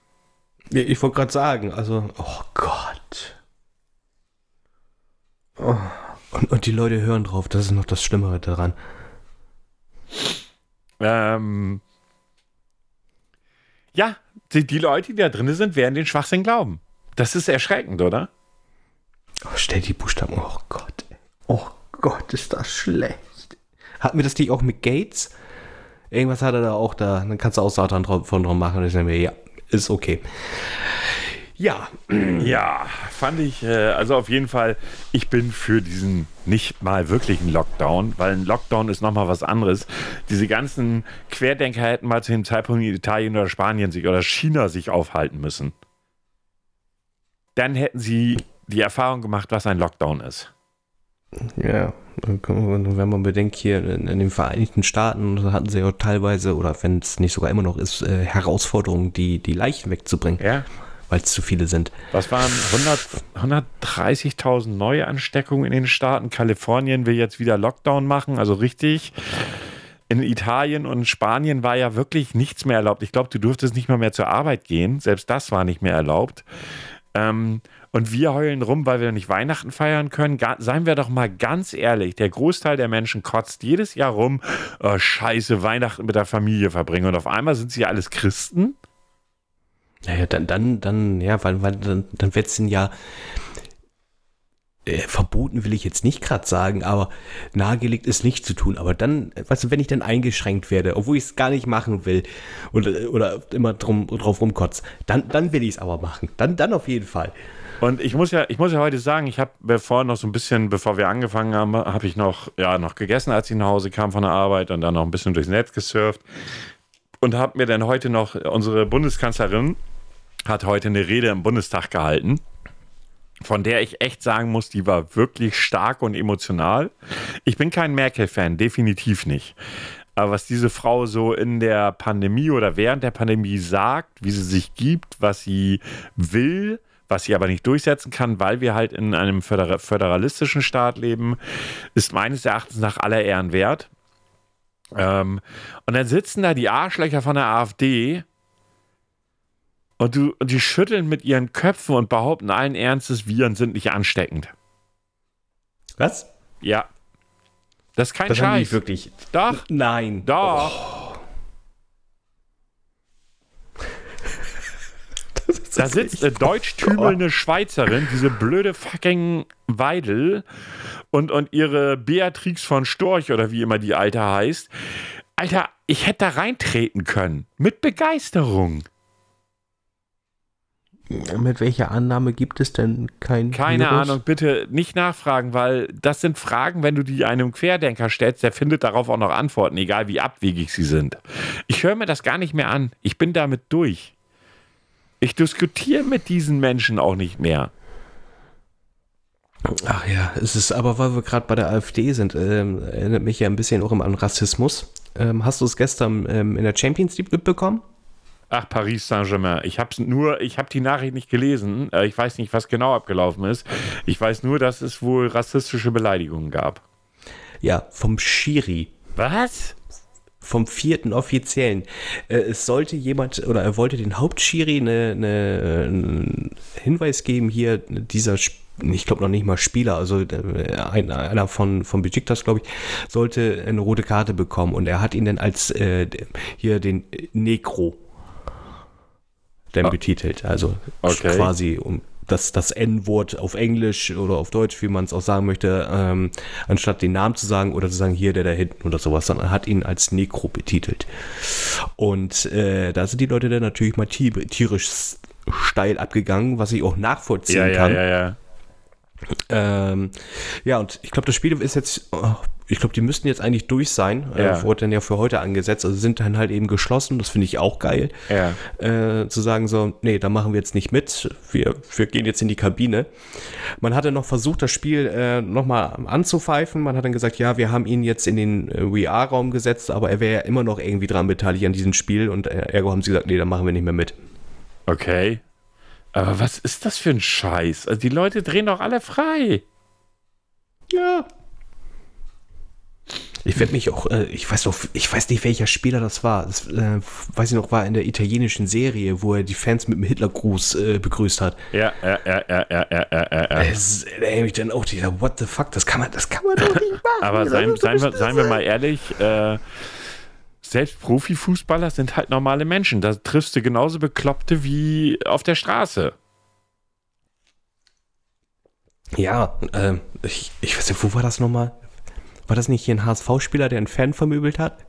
Ich wollte gerade sagen, also, oh Gott. Oh, Und, und die Leute hören drauf, das ist noch das Schlimmere daran. Ähm, ja, die, die Leute, die da drin sind, werden den Schwachsinn glauben. Das ist erschreckend, oder? Oh, stell die Buchstaben. Oh Gott. Oh Gott, ist das schlecht. Hatten wir das nicht auch mit Gates? Irgendwas hat er da auch da. Dann kannst du auch Satan von drum machen. Und ich sage mir, ja, ist okay. Ja. Ja, fand ich, äh, also auf jeden Fall, ich bin für diesen nicht mal wirklichen Lockdown, weil ein Lockdown ist nochmal was anderes. Diese ganzen Querdenker hätten mal zu dem Zeitpunkt in Italien oder Spanien sich oder China sich aufhalten müssen. Dann hätten sie die Erfahrung gemacht, was ein Lockdown ist. Ja, wenn man bedenkt, hier in, in, den Vereinigten Staaten hatten sie ja teilweise, oder wenn es nicht sogar immer noch ist, äh, Herausforderungen, die, die Leichen wegzubringen. Ja. Weil es zu viele sind. Das waren 130.000 Neuansteckungen in den Staaten. Kalifornien will jetzt wieder Lockdown machen, also richtig. In Italien und Spanien war ja wirklich nichts mehr erlaubt. Ich glaube, du durftest nicht mal mehr zur Arbeit gehen. Selbst das war nicht mehr erlaubt. Ähm, und wir heulen rum, weil wir nicht Weihnachten feiern können. Ga seien wir doch mal ganz ehrlich, der Großteil der Menschen kotzt jedes Jahr rum, oh, scheiße, Weihnachten mit der Familie verbringen. Und auf einmal sind sie alles Christen. Naja, dann, dann, dann, ja, weil, weil dann, dann wird es ja äh, verboten will ich jetzt nicht gerade sagen, aber nahegelegt ist nicht zu tun. Aber dann, weißt du, wenn ich dann eingeschränkt werde, obwohl ich es gar nicht machen will oder, oder immer drum, drauf rumkotze, dann, dann will ich es aber machen. Dann, dann auf jeden Fall. Und ich muss ja, ich muss ja heute sagen, ich habe bevor noch so ein bisschen, bevor wir angefangen haben, habe ich noch, ja, noch gegessen, als ich nach Hause kam von der Arbeit und dann noch ein bisschen durchs Netz gesurft und habe mir dann heute noch unsere Bundeskanzlerin hat heute eine Rede im Bundestag gehalten, von der ich echt sagen muss, die war wirklich stark und emotional. Ich bin kein Merkel-Fan, definitiv nicht. Aber was diese Frau so in der Pandemie oder während der Pandemie sagt, wie sie sich gibt, was sie will, was sie aber nicht durchsetzen kann, weil wir halt in einem föderalistischen Staat leben, ist meines Erachtens nach aller Ehren wert. Ähm, und dann sitzen da die Arschlöcher von der AfD und, du, und die schütteln mit ihren Köpfen und behaupten allen Ernstes, Viren sind nicht ansteckend. Was? Ja. Das ist kein das Scheiß. wirklich. Doch. Nein. Doch. Oh. da sitzt eine deutsch-tümelnde Schweizerin, diese blöde fucking Weidel und, und ihre Beatrix von Storch oder wie immer die Alte heißt. Alter, ich hätte da reintreten können. Mit Begeisterung. Mit welcher Annahme gibt es denn kein Keine Virus? Ahnung, bitte nicht nachfragen, weil das sind Fragen, wenn du die einem Querdenker stellst, der findet darauf auch noch Antworten, egal wie abwegig sie sind. Ich höre mir das gar nicht mehr an. Ich bin damit durch. Ich diskutiere mit diesen Menschen auch nicht mehr. Ach ja, es ist aber, weil wir gerade bei der AfD sind, ähm, erinnert mich ja ein bisschen auch an Rassismus. Ähm, hast du es gestern ähm, in der Champions League mitbekommen? Ach, Paris Saint-Germain. Ich habe nur, ich habe die Nachricht nicht gelesen. Äh, ich weiß nicht, was genau abgelaufen ist. Ich weiß nur, dass es wohl rassistische Beleidigungen gab. Ja, vom Schiri. Was? Vom vierten Offiziellen. Äh, es sollte jemand, oder er wollte den Hauptschiri eine, eine, einen Hinweis geben, hier, dieser ich glaube noch nicht mal Spieler, also äh, einer von, von Besiktas, glaube ich, sollte eine rote Karte bekommen und er hat ihn dann als äh, hier den Negro dann ah. betitelt. Also okay. quasi um das, das N-Wort auf Englisch oder auf Deutsch, wie man es auch sagen möchte, ähm, anstatt den Namen zu sagen oder zu sagen, hier der da hinten oder sowas, sondern hat ihn als Nekro betitelt. Und äh, da sind die Leute dann natürlich mal tierisch steil abgegangen, was ich auch nachvollziehen ja, kann. Ja, ja, ja. Ähm, ja, und ich glaube, das Spiel ist jetzt, oh, ich glaube, die müssten jetzt eigentlich durch sein. Äh, ja. Äh, wurde dann ja für heute angesetzt. Also sind dann halt eben geschlossen. Das finde ich auch geil. Ja. Äh, zu sagen so, nee, da machen wir jetzt nicht mit. Wir, wir gehen jetzt in die Kabine. Man hatte noch versucht, das Spiel äh, nochmal anzupfeifen. Man hat dann gesagt, ja, wir haben ihn jetzt in den äh, VR-Raum gesetzt, aber er wäre ja immer noch irgendwie dran beteiligt an diesem Spiel. Und äh, ergo haben sie gesagt, nee, da machen wir nicht mehr mit. Okay. Aber was ist das für ein Scheiß? Also die Leute drehen doch alle frei. Ja, Ich werde mich auch, äh, ich weiß noch, ich weiß nicht, welcher Spieler das war. Das, äh, weiß ich noch, war in der italienischen Serie, wo er die Fans mit dem Hitlergruß äh, begrüßt hat. Ja, ja, ja, ja, ja, ja, ja, ja. Da habe ich dann auch dieser, what the fuck, das kann man, das kann man doch nicht machen. Aber seien, seien, wir, seien wir mal ehrlich, äh, selbst Profifußballer sind halt normale Menschen. Da triffst du genauso Bekloppte wie auf der Straße. Ja, ähm, ich, ich weiß nicht, wo war das nochmal? War das nicht hier ein HSV-Spieler, der einen Fan vermöbelt hat?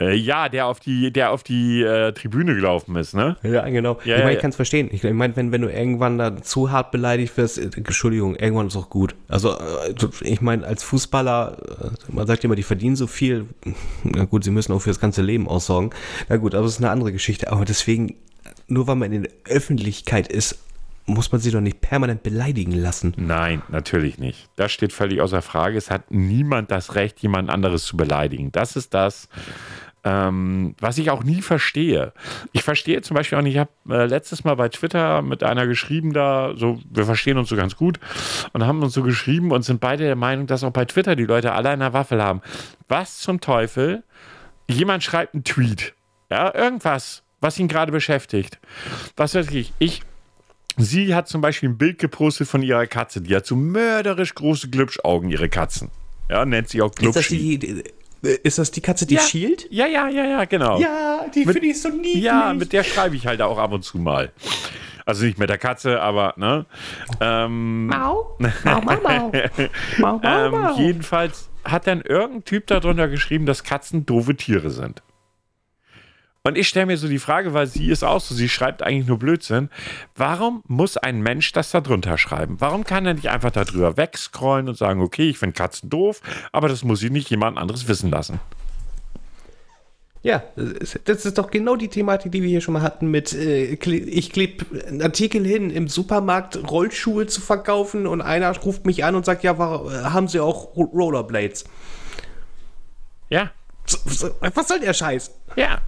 Äh, ja, der auf die, der auf die äh, Tribüne gelaufen ist, ne? Ja, genau. Ja, ich meine, ja, ich kann es verstehen. Ich, meine, wenn, wenn du irgendwann da zu hart beleidigt wirst, äh, Entschuldigung, irgendwann ist auch gut. Also, äh, ich meine, als Fußballer, man sagt immer, die verdienen so viel. Na gut, sie müssen auch für das ganze Leben aussorgen. Na gut, aber das ist eine andere Geschichte. Aber deswegen, nur weil man in der Öffentlichkeit ist, muss man sie doch nicht permanent beleidigen lassen. Nein, natürlich nicht. Das steht völlig außer Frage. Es hat niemand das Recht, jemand anderes zu beleidigen. Das ist das, ähm, was ich auch nie verstehe. Ich verstehe zum Beispiel auch nicht, ich habe äh, letztes Mal bei Twitter mit einer geschrieben, da, so, wir verstehen uns so ganz gut und haben uns so geschrieben und sind beide der Meinung, dass auch bei Twitter die Leute alle eine Waffel haben. Was zum Teufel? Jemand schreibt einen Tweet. Ja, irgendwas, was ihn gerade beschäftigt. Was weiß ich, ich Sie hat zum Beispiel ein Bild gepostet von ihrer Katze. Die hat so mörderisch große Glubschaugen, ihre Katzen. Ja, nennt sie auch Ist das Glubschi. die, ist das die Katze, die Ja. schielt? Ja, ja, ja, ja, genau. Ja, die finde ich so niedlich. Ja, mit der schreibe ich halt auch ab und zu mal. Also nicht mit der Katze, aber, ne? Ähm, Mau, mau, mau, mau. mau, mau, ähm, mau. jedenfalls hat dann irgendein Typ darunter geschrieben, dass Katzen doofe Tiere sind. Und ich stelle mir so die Frage, weil sie ist auch so, sie schreibt eigentlich nur Blödsinn. Warum muss ein Mensch das da drunter schreiben? Warum kann er nicht einfach darüber wegscrollen und sagen, okay, ich finde Katzen doof, aber das muss ich nicht jemand anderes wissen lassen? Ja, das ist doch genau die Thematik, die wir hier schon mal hatten mit, äh, ich klebe einen Artikel hin, im Supermarkt Rollschuhe zu verkaufen und einer ruft mich an und sagt, ja, war, haben Sie auch Ro- Rollerblades? Ja, Was soll der Scheiß? ja.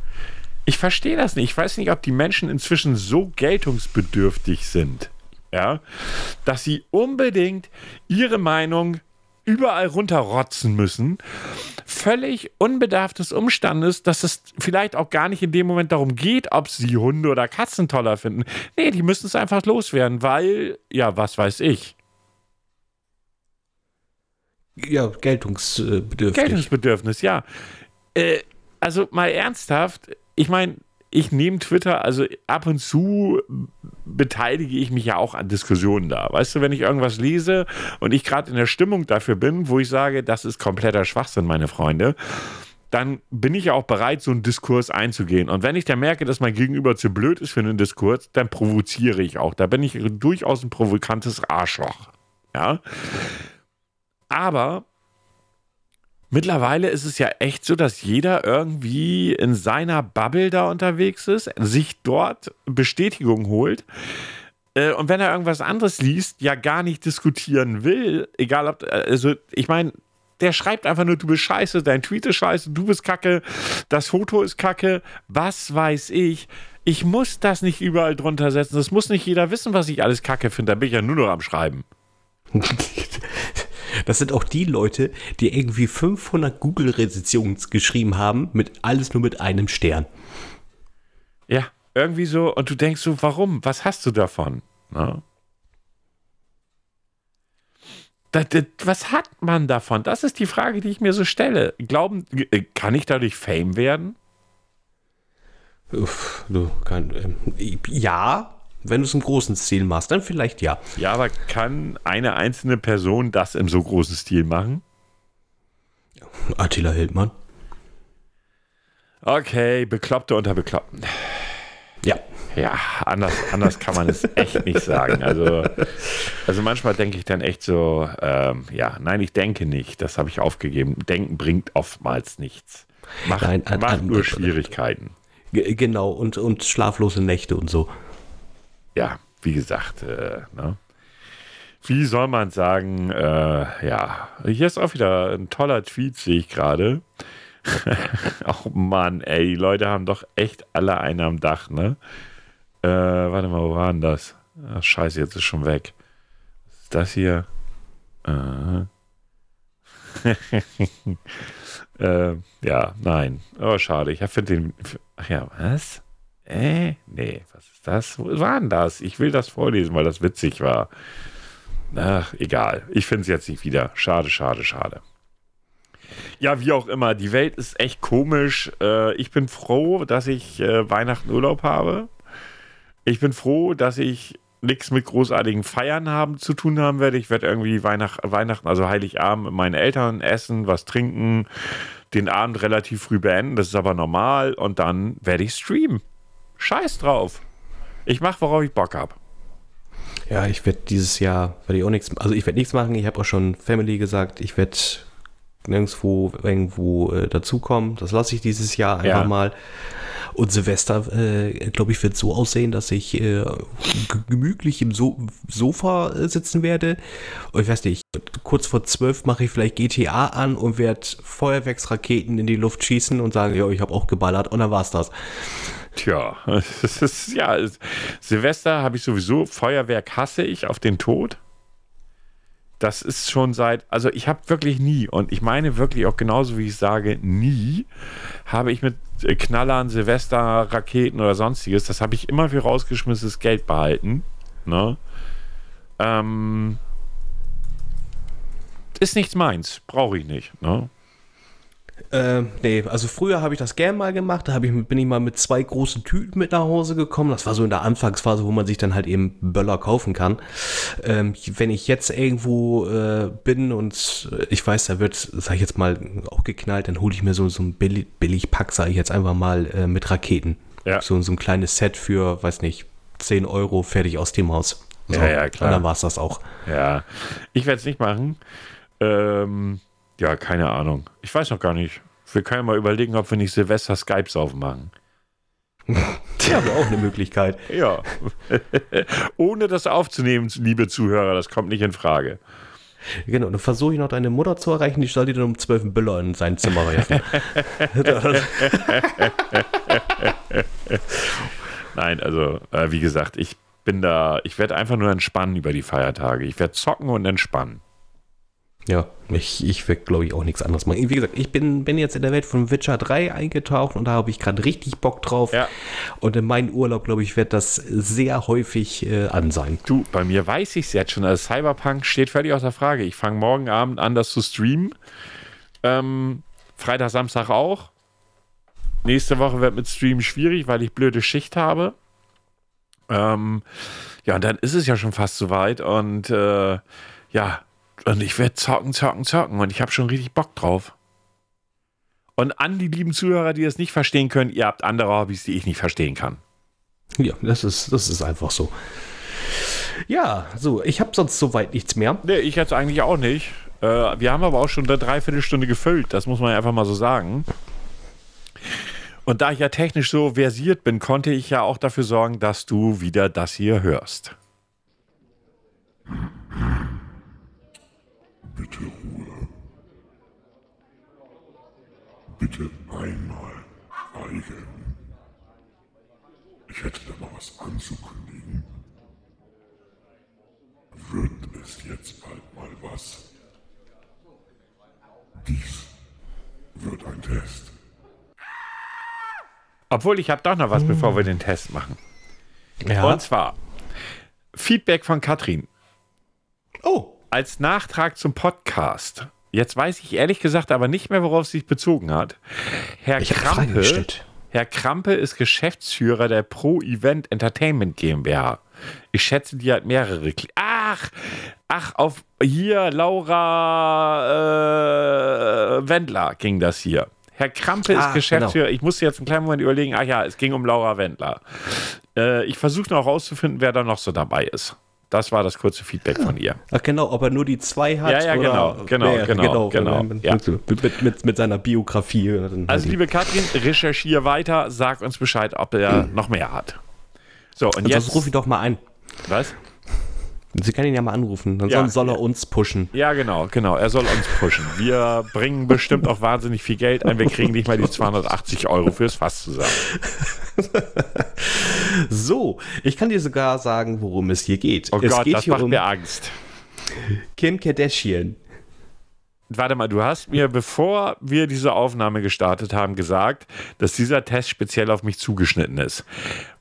Ich verstehe das nicht. Ich weiß nicht, ob die Menschen inzwischen so geltungsbedürftig sind, ja, dass sie unbedingt ihre Meinung überall runterrotzen müssen. Völlig unbedarft des Umstandes, dass es vielleicht auch gar nicht in dem Moment darum geht, ob sie Hunde oder Katzen toller finden. Nee, die müssen es einfach loswerden, weil, ja, was weiß ich. Ja, geltungsbedürftig. Geltungsbedürfnis, ja. Äh, also mal ernsthaft, ich meine, ich nehme Twitter, also ab und zu beteilige ich mich ja auch an Diskussionen da. Weißt du, wenn ich irgendwas lese und ich gerade in der Stimmung dafür bin, wo ich sage, das ist kompletter Schwachsinn, meine Freunde, dann bin ich ja auch bereit, so einen Diskurs einzugehen. Und wenn ich dann merke, dass mein Gegenüber zu blöd ist für einen Diskurs, dann provoziere ich auch. Da bin ich durchaus ein provokantes Arschloch. Ja. Aber mittlerweile ist es ja echt so, dass jeder irgendwie in seiner Bubble da unterwegs ist, sich dort Bestätigung holt. Äh, Und wenn er irgendwas anderes liest, ja gar nicht diskutieren will, egal ob, äh, also ich meine, der schreibt einfach nur, du bist scheiße, dein Tweet ist scheiße, du bist kacke, das Foto ist kacke, was weiß ich. Ich muss das nicht überall drunter setzen. Das muss nicht jeder wissen, was ich alles kacke finde. Da bin ich ja nur noch am Schreiben. Das sind auch die Leute, die irgendwie 500 Google-Rezensionen geschrieben haben, mit alles nur mit einem Stern. Ja, irgendwie so. Und du denkst so, warum? Was hast du davon? Ne? Das, das, was hat man davon? Das ist die Frage, die ich mir so stelle. Glauben, äh, kann ich dadurch Fame werden? Uff, du kann, ähm, ja, wenn du es im großen Stil machst, dann vielleicht ja. Ja, aber kann eine einzelne Person das im so großen Stil machen? Attila Hildmann. Okay, Bekloppte unter Bekloppten. Ja. Ja, anders, anders kann man es echt nicht sagen. Also, also manchmal denke ich dann echt so, ähm, ja, nein, ich denke nicht. Das habe ich aufgegeben. Denken bringt oftmals nichts. Macht, Nein, an- macht an- nur Schwierigkeiten. G genau, und, und schlaflose Nächte und so. Ja, wie gesagt, äh, ne? wie soll man sagen, äh, ja, hier ist auch wieder ein toller Tweet, sehe ich gerade. oh Mann, ey, die Leute haben doch echt alle einen am Dach, ne? Äh, warte mal, wo war denn das? Ach, scheiße, jetzt ist schon weg. Was ist das hier? Äh. Äh, ja, nein. Oh, schade. Ich finde den. Ach ja, was? Äh? Nee, was ist das? Wo war denn das? Ich will das vorlesen, weil das witzig war. Ach, egal. Ich finde es jetzt nicht wieder. Schade, schade, schade. Ja, wie auch immer. Die Welt ist echt komisch. Äh, ich bin froh, dass ich äh, Weihnachten Urlaub habe. Ich bin froh, dass ich nichts mit großartigen Feiern haben zu tun haben werde. Ich werde irgendwie Weihnacht, Weihnachten, also Heiligabend mit meinen Eltern essen, was trinken, den Abend relativ früh beenden. Das ist aber normal. Und dann werde ich streamen. Scheiß drauf. Ich mache, worauf ich Bock habe. Ja, ich werde dieses Jahr, werde ich auch nichts, also ich werde nichts machen. Ich habe auch schon Family gesagt, ich werde nirgendwo irgendwo äh, dazukommen. Das lasse ich dieses Jahr einfach ja. mal. Und Silvester, äh, glaube ich, wird so aussehen, dass ich äh, gemütlich im so Sofa äh, sitzen werde. Und ich weiß nicht, kurz vor zwölf mache ich vielleicht GTA an und werde Feuerwerksraketen in die Luft schießen und sagen, ja, ich habe auch geballert und dann war's das. Tja, das ist, ja, Silvester habe ich sowieso, Feuerwerk hasse ich auf den Tod. Das ist schon seit, also ich habe wirklich nie, und ich meine wirklich auch genauso wie ich sage, nie habe ich mit Knallern, Silvester, Raketen oder sonstiges, das habe ich immer für rausgeschmissenes Geld behalten. Ne? Ähm, ist nichts meins, brauche ich nicht. Ne? Äh, nee, also früher habe ich das gern mal gemacht. Da ich, bin ich mal mit zwei großen Tüten mit nach Hause gekommen. Das war so in der Anfangsphase, wo man sich dann halt eben Böller kaufen kann. Ähm, wenn ich jetzt irgendwo äh, bin und äh, ich weiß, da wird, sag ich jetzt mal, auch geknallt, dann hole ich mir so, so ein billig, billig Pack, sage ich jetzt einfach mal, äh, mit Raketen. Ja. So, so ein kleines Set für, weiß nicht, 10 Euro fertig aus dem Haus. So, ja, ja, klar. Und dann war es das auch. Ja, ich werde es nicht machen. Ähm, ja, keine Ahnung. Ich weiß noch gar nicht. Wir können mal überlegen, ob wir nicht Silvester Skypes aufmachen. Ja, aber auch eine Möglichkeit. Ja. Ohne das aufzunehmen, liebe Zuhörer, das kommt nicht in Frage. Genau, dann versuche ich noch deine Mutter zu erreichen, die soll dir dann um 12 Büller in sein Zimmer werfen. Nein, also, äh, wie gesagt, ich bin da, ich werde einfach nur entspannen über die Feiertage. Ich werde zocken und entspannen. Ja, ich, ich werde, glaube ich, auch nichts anderes machen. Wie gesagt, ich bin, bin jetzt in der Welt von Witcher 3 eingetaucht und da habe ich gerade richtig Bock drauf. Ja. Und in meinem Urlaub, glaube ich, wird das sehr häufig äh, an sein. Du, bei mir weiß ich es jetzt schon. Also Cyberpunk steht völlig außer Frage. Ich fange morgen Abend an, das zu streamen. Ähm, Freitag, Samstag auch. Nächste Woche wird mit Stream schwierig, weil ich blöde Schicht habe. Ähm, ja, und dann ist es ja schon fast soweit. Und äh, ja, und ich werde zocken, zocken, zocken. Und ich habe schon richtig Bock drauf. Und an die lieben Zuhörer, die das nicht verstehen können, ihr habt andere Hobbys, die ich nicht verstehen kann. Ja, das ist, das ist einfach so. Ja, so, ich habe sonst soweit nichts mehr. Nee, ich jetzt eigentlich auch nicht. Äh, wir haben aber auch schon eine Dreiviertelstunde gefüllt, das muss man einfach mal so sagen. Und da ich ja technisch so versiert bin, konnte ich ja auch dafür sorgen, dass du wieder das hier hörst. Bitte Ruhe. Bitte einmal schweigen. Ich hätte da mal was anzukündigen. Wird es jetzt bald mal was? Dies wird ein Test. Obwohl, ich habe doch noch was, bevor wir den Test machen. Ja. Und zwar Feedback von Katrin. Oh als Nachtrag zum Podcast. Jetzt weiß ich ehrlich gesagt aber nicht mehr, worauf es sich bezogen hat. Herr ich Krampe, Herr Krampe ist Geschäftsführer der Pro Event Entertainment GmbH. Ich schätze, die hat mehrere. Kli ach, ach, auf hier Laura äh, Wendler ging das hier. Herr Krampe ah, ist Geschäftsführer. Genau. Ich musste jetzt einen kleinen Moment überlegen. Ach ja, es ging um Laura Wendler. Äh, ich versuche noch rauszufinden, wer da noch so dabei ist. Das war das kurze Feedback ja. von ihr. Ach genau, ob er nur die zwei hat. Ja, ja, genau, genau, mehr, genau, genau. Mit, ja. mit, mit, mit, seiner Biografie. Also liebe Katrin, recherchiere weiter, sag uns Bescheid, ob er hm. noch mehr hat. So, und, und jetzt... Ruf ich doch mal ein. Was? Sie kann ihn ja mal anrufen, dann ja, soll, er uns pushen. Ja, genau, genau. Er soll uns pushen. Wir bringen bestimmt auch wahnsinnig viel Geld ein. Wir kriegen nicht mal die 280 Euro fürs Fass zusammen. so, ich kann dir sogar sagen, worum es hier geht. Oh es Gott, geht das macht um mir Angst. Kim Kardashian. Warte mal, du hast mir, bevor wir diese Aufnahme gestartet haben, gesagt, dass dieser Test speziell auf mich zugeschnitten ist.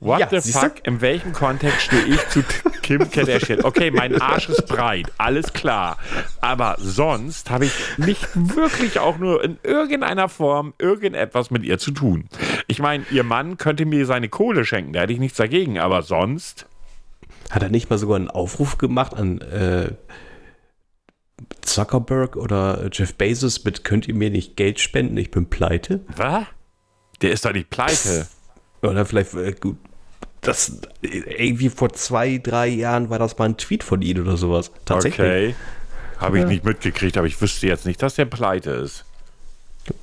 What Ja, the fuck? In welchem Kontext stehe ich zu Kim Kardashian? Okay, mein Arsch ist breit, alles klar. Aber sonst habe ich nicht wirklich auch nur in irgendeiner Form irgendetwas mit ihr zu tun. Ich meine, ihr Mann könnte mir seine Kohle schenken, da hätte ich nichts dagegen, aber sonst. Hat er nicht mal sogar einen Aufruf gemacht an äh, Zuckerberg oder Jeff Bezos mit, könnt ihr mir nicht Geld spenden, ich bin pleite? Was? Der ist doch nicht pleite. Oder vielleicht, äh, gut, das, irgendwie vor zwei, drei Jahren war das mal ein Tweet von ihm oder sowas. Tatsächlich. Okay. Habe ich nicht mitgekriegt, aber ich wüsste jetzt nicht, dass der pleite ist.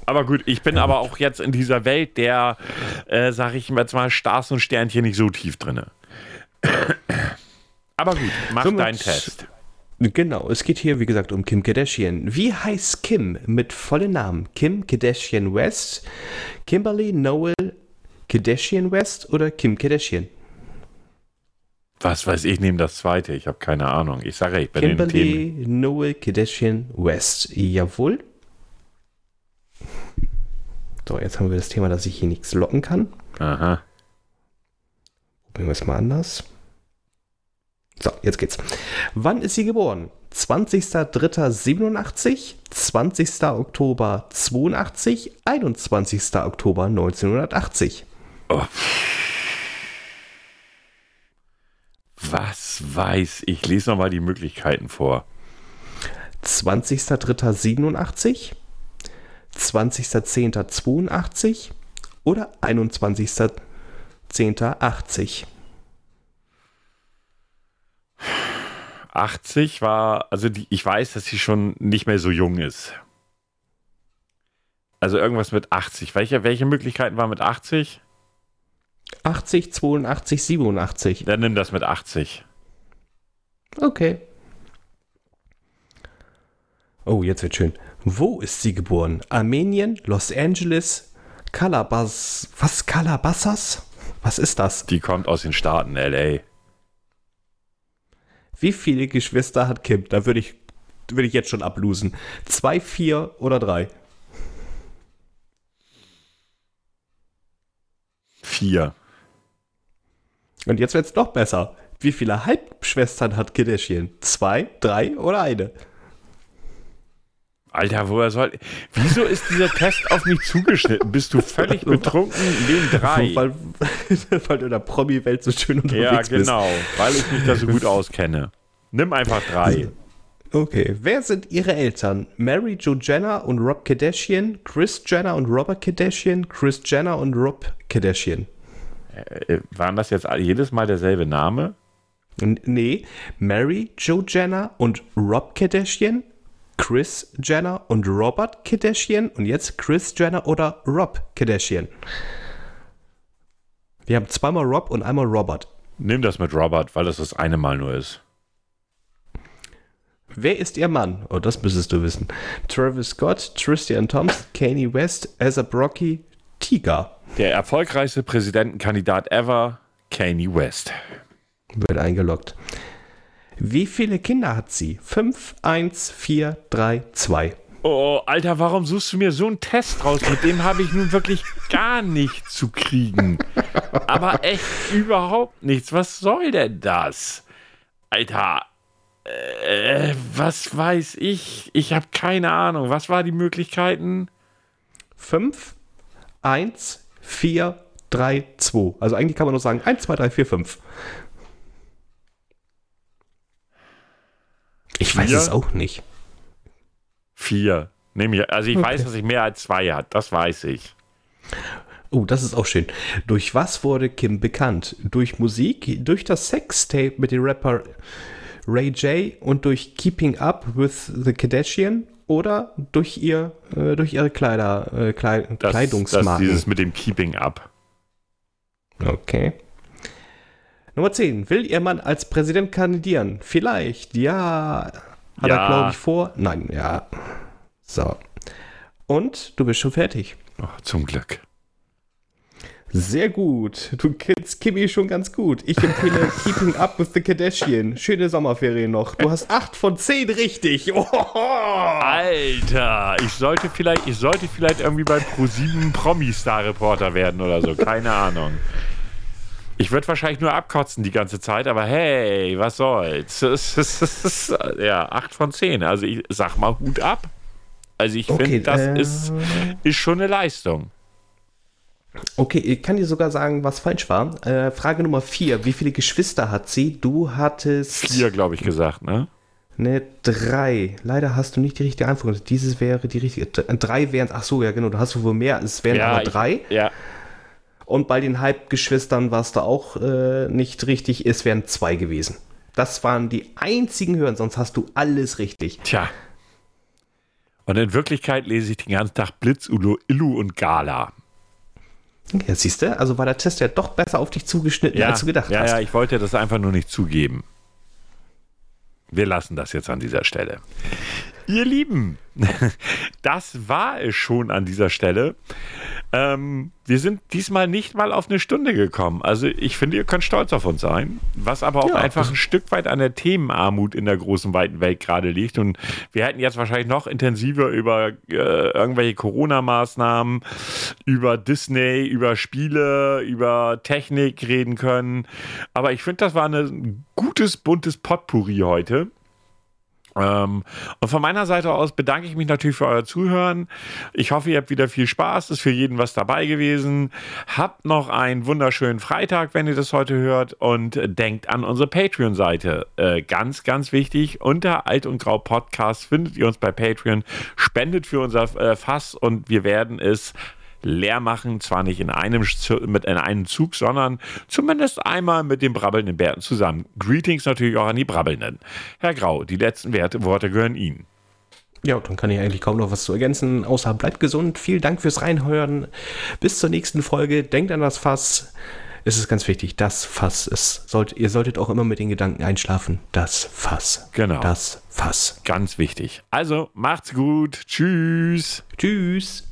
Aber gut, ich bin aber auch jetzt in dieser Welt der, äh, sag ich jetzt mal, Stars und Sternchen nicht so tief drinne. Aber gut, mach Somit- deinen Test. Genau, es geht hier, wie gesagt, um Kim Kardashian. Wie heißt Kim mit vollen Namen? Kim Kardashian West, Kimberly Noel Kardashian West oder Kim Kardashian? Was weiß ich, nehme das zweite. Ich habe keine Ahnung. Ich sage, ich bin in den Themen. Kimberly Noel Kardashian West. Jawohl. So, jetzt haben wir das Thema, dass ich hier nichts locken kann. Aha. Probieren wir es mal anders. So, jetzt geht's. Wann ist sie geboren? 20.03.87, 20. Oktober 82, 21. Oktober 1980. Was weiß ich? Lese nochmal die Möglichkeiten vor. 20.03.87, 20.10.82 oder 21.10.80. 80 war, also die, ich weiß, dass sie schon nicht mehr so jung ist. Also irgendwas mit 80. Welche, welche Möglichkeiten waren mit 80? 80, 82, 87. Dann nimm das mit 80. Okay. Oh, jetzt wird schön. Wo ist sie geboren? Armenien, Los Angeles, Calabas. Was? Calabasas? Was ist das? Die kommt aus den Staaten, LA. Wie viele Geschwister hat Kim? Da würde ich, würde ich jetzt schon ablosen. Zwei, vier oder drei? Vier. Und jetzt wird es noch besser. Wie viele Halbschwestern hat Kardashian? Zwei, drei oder eine? Alter, woher soll. Wieso ist dieser Test auf mich zugeschnitten? Bist du völlig betrunken? Nehm drei. Weil, weil du in der Promi-Welt so schön unterwegs Ja, bist. genau. Weil ich mich da so gut auskenne. Nimm einfach drei. Okay, wer sind ihre Eltern? Mary Jo Jenner und Rob Kardashian, Chris Jenner und Robert Kardashian, Chris Jenner und Rob Kardashian. Äh, waren das jetzt jedes Mal derselbe Name? N nee, Mary Jo Jenner und Rob Kardashian, Chris Jenner und Robert Kardashian und jetzt Chris Jenner oder Rob Kardashian. Wir haben zweimal Rob und einmal Robert. Nimm das mit Robert, weil das das eine Mal nur ist. Wer ist ihr Mann? Oh, das müsstest du wissen. Travis Scott, Tristan Thompson, Kanye West, ASAP Rocky, Tiga. Der erfolgreichste Präsidentenkandidat ever, Kanye West. Wird eingeloggt. Wie viele Kinder hat sie? 5, 1, 4, 3, 2. Oh, Alter, warum suchst du mir so einen Test raus? Mit dem habe ich nun wirklich gar nichts zu kriegen. Aber echt überhaupt nichts. Was soll denn das? Alter, äh, was weiß ich? Ich habe keine Ahnung. Was waren die Möglichkeiten? 5, 1, 4, 3, 2. Also eigentlich kann man nur sagen 1, 2, 3, 4, 5. Ich weiß Vier? es auch nicht. Vier. Nehm ich, also ich weiß, Okay. dass ich mehr als zwei hat. Das weiß ich. Oh, das ist auch schön. Durch was wurde Kim bekannt? Durch Musik, durch das Sextape mit dem Rapper Ray J und durch Keeping Up with the Kardashian oder durch ihr äh, durch ihre Kleider äh, Kleid Das, das Kleidungsmarken? dieses mit dem Keeping Up. Okay. Nummer 10. Will Ihr Mann als Präsident kandidieren? Vielleicht. Ja. Hat Ja. er, glaube ich, vor? Nein, ja. So. Und du bist schon fertig. Oh, zum Glück. Sehr gut. Du kennst Kimi schon ganz gut. Ich empfehle Keeping Up with the Kardashian. Schöne Sommerferien noch. Du hast 8 von 10 richtig. Oh. Alter, ich sollte vielleicht, ich sollte vielleicht irgendwie bei Pro7 Promi-Star-Reporter werden oder so. Keine Ahnung. Ich würde wahrscheinlich nur abkotzen die ganze Zeit, aber hey, was soll's? ja, 8 von 10. Also ich sag mal Hut ab. Also ich okay, finde, das äh, ist, ist schon eine Leistung. Okay, ich kann dir sogar sagen, was falsch war. Äh, Frage Nummer 4. Wie viele Geschwister hat sie? Du hattest. Vier, glaube ich, gesagt, ne? Ne, drei. Leider hast du nicht die richtige Antwort. Dieses wäre die richtige. Drei wären. Ach so, ja, genau. Du hast wohl mehr. Es wären ja, aber drei. Ich, ja. Und bei den Halbgeschwistern warst du auch äh, nicht richtig. Es wären zwei gewesen. Das waren die einzigen Hören, sonst hast du alles richtig. Tja. Und in Wirklichkeit lese ich den ganzen Tag Blitz, Ulu, Illu und Gala. Ja, siehst du, also war der Test ja doch besser auf dich zugeschnitten, ja, als du gedacht ja, hast. Ja, ich wollte das einfach nur nicht zugeben. Wir lassen das jetzt an dieser Stelle. Ihr Lieben, das war es schon an dieser Stelle. Ähm, wir sind diesmal nicht mal auf eine Stunde gekommen. Also ich finde, ihr könnt stolz auf uns sein, was aber auch ja, einfach ein Stück weit an der Themenarmut in der großen, weiten Welt gerade liegt. Und wir hätten jetzt wahrscheinlich noch intensiver über äh, irgendwelche Corona-Maßnahmen, über Disney, über Spiele, über Technik reden können. Aber ich finde, das war ein gutes, buntes Potpourri heute. Ähm, und von meiner Seite aus bedanke ich mich natürlich für euer Zuhören. Ich hoffe, ihr habt wieder viel Spaß. Ist für jeden was dabei gewesen. Habt noch einen wunderschönen Freitag, wenn ihr das heute hört. Und denkt an unsere Patreon-Seite. Äh, ganz, ganz wichtig. Unter Alt und Grau Podcast findet ihr uns bei Patreon. Spendet für unser äh, Fass und wir werden es leer machen. Zwar nicht in einem, mit in einem Zug, sondern zumindest einmal mit den brabbelnden Bärten zusammen. Greetings natürlich auch an die Brabbelnden. Herr Grau, die letzten Werte, Worte gehören Ihnen. Ja, dann kann ich eigentlich kaum noch was zu ergänzen, außer bleibt gesund. Vielen Dank fürs Reinhören. Bis zur nächsten Folge. Denkt an das Fass. Es ist ganz wichtig, das Fass ist. Sollt, ihr solltet auch immer mit den Gedanken einschlafen. Das Fass. Genau. Das Fass. Ganz wichtig. Also, macht's gut. Tschüss. Tschüss.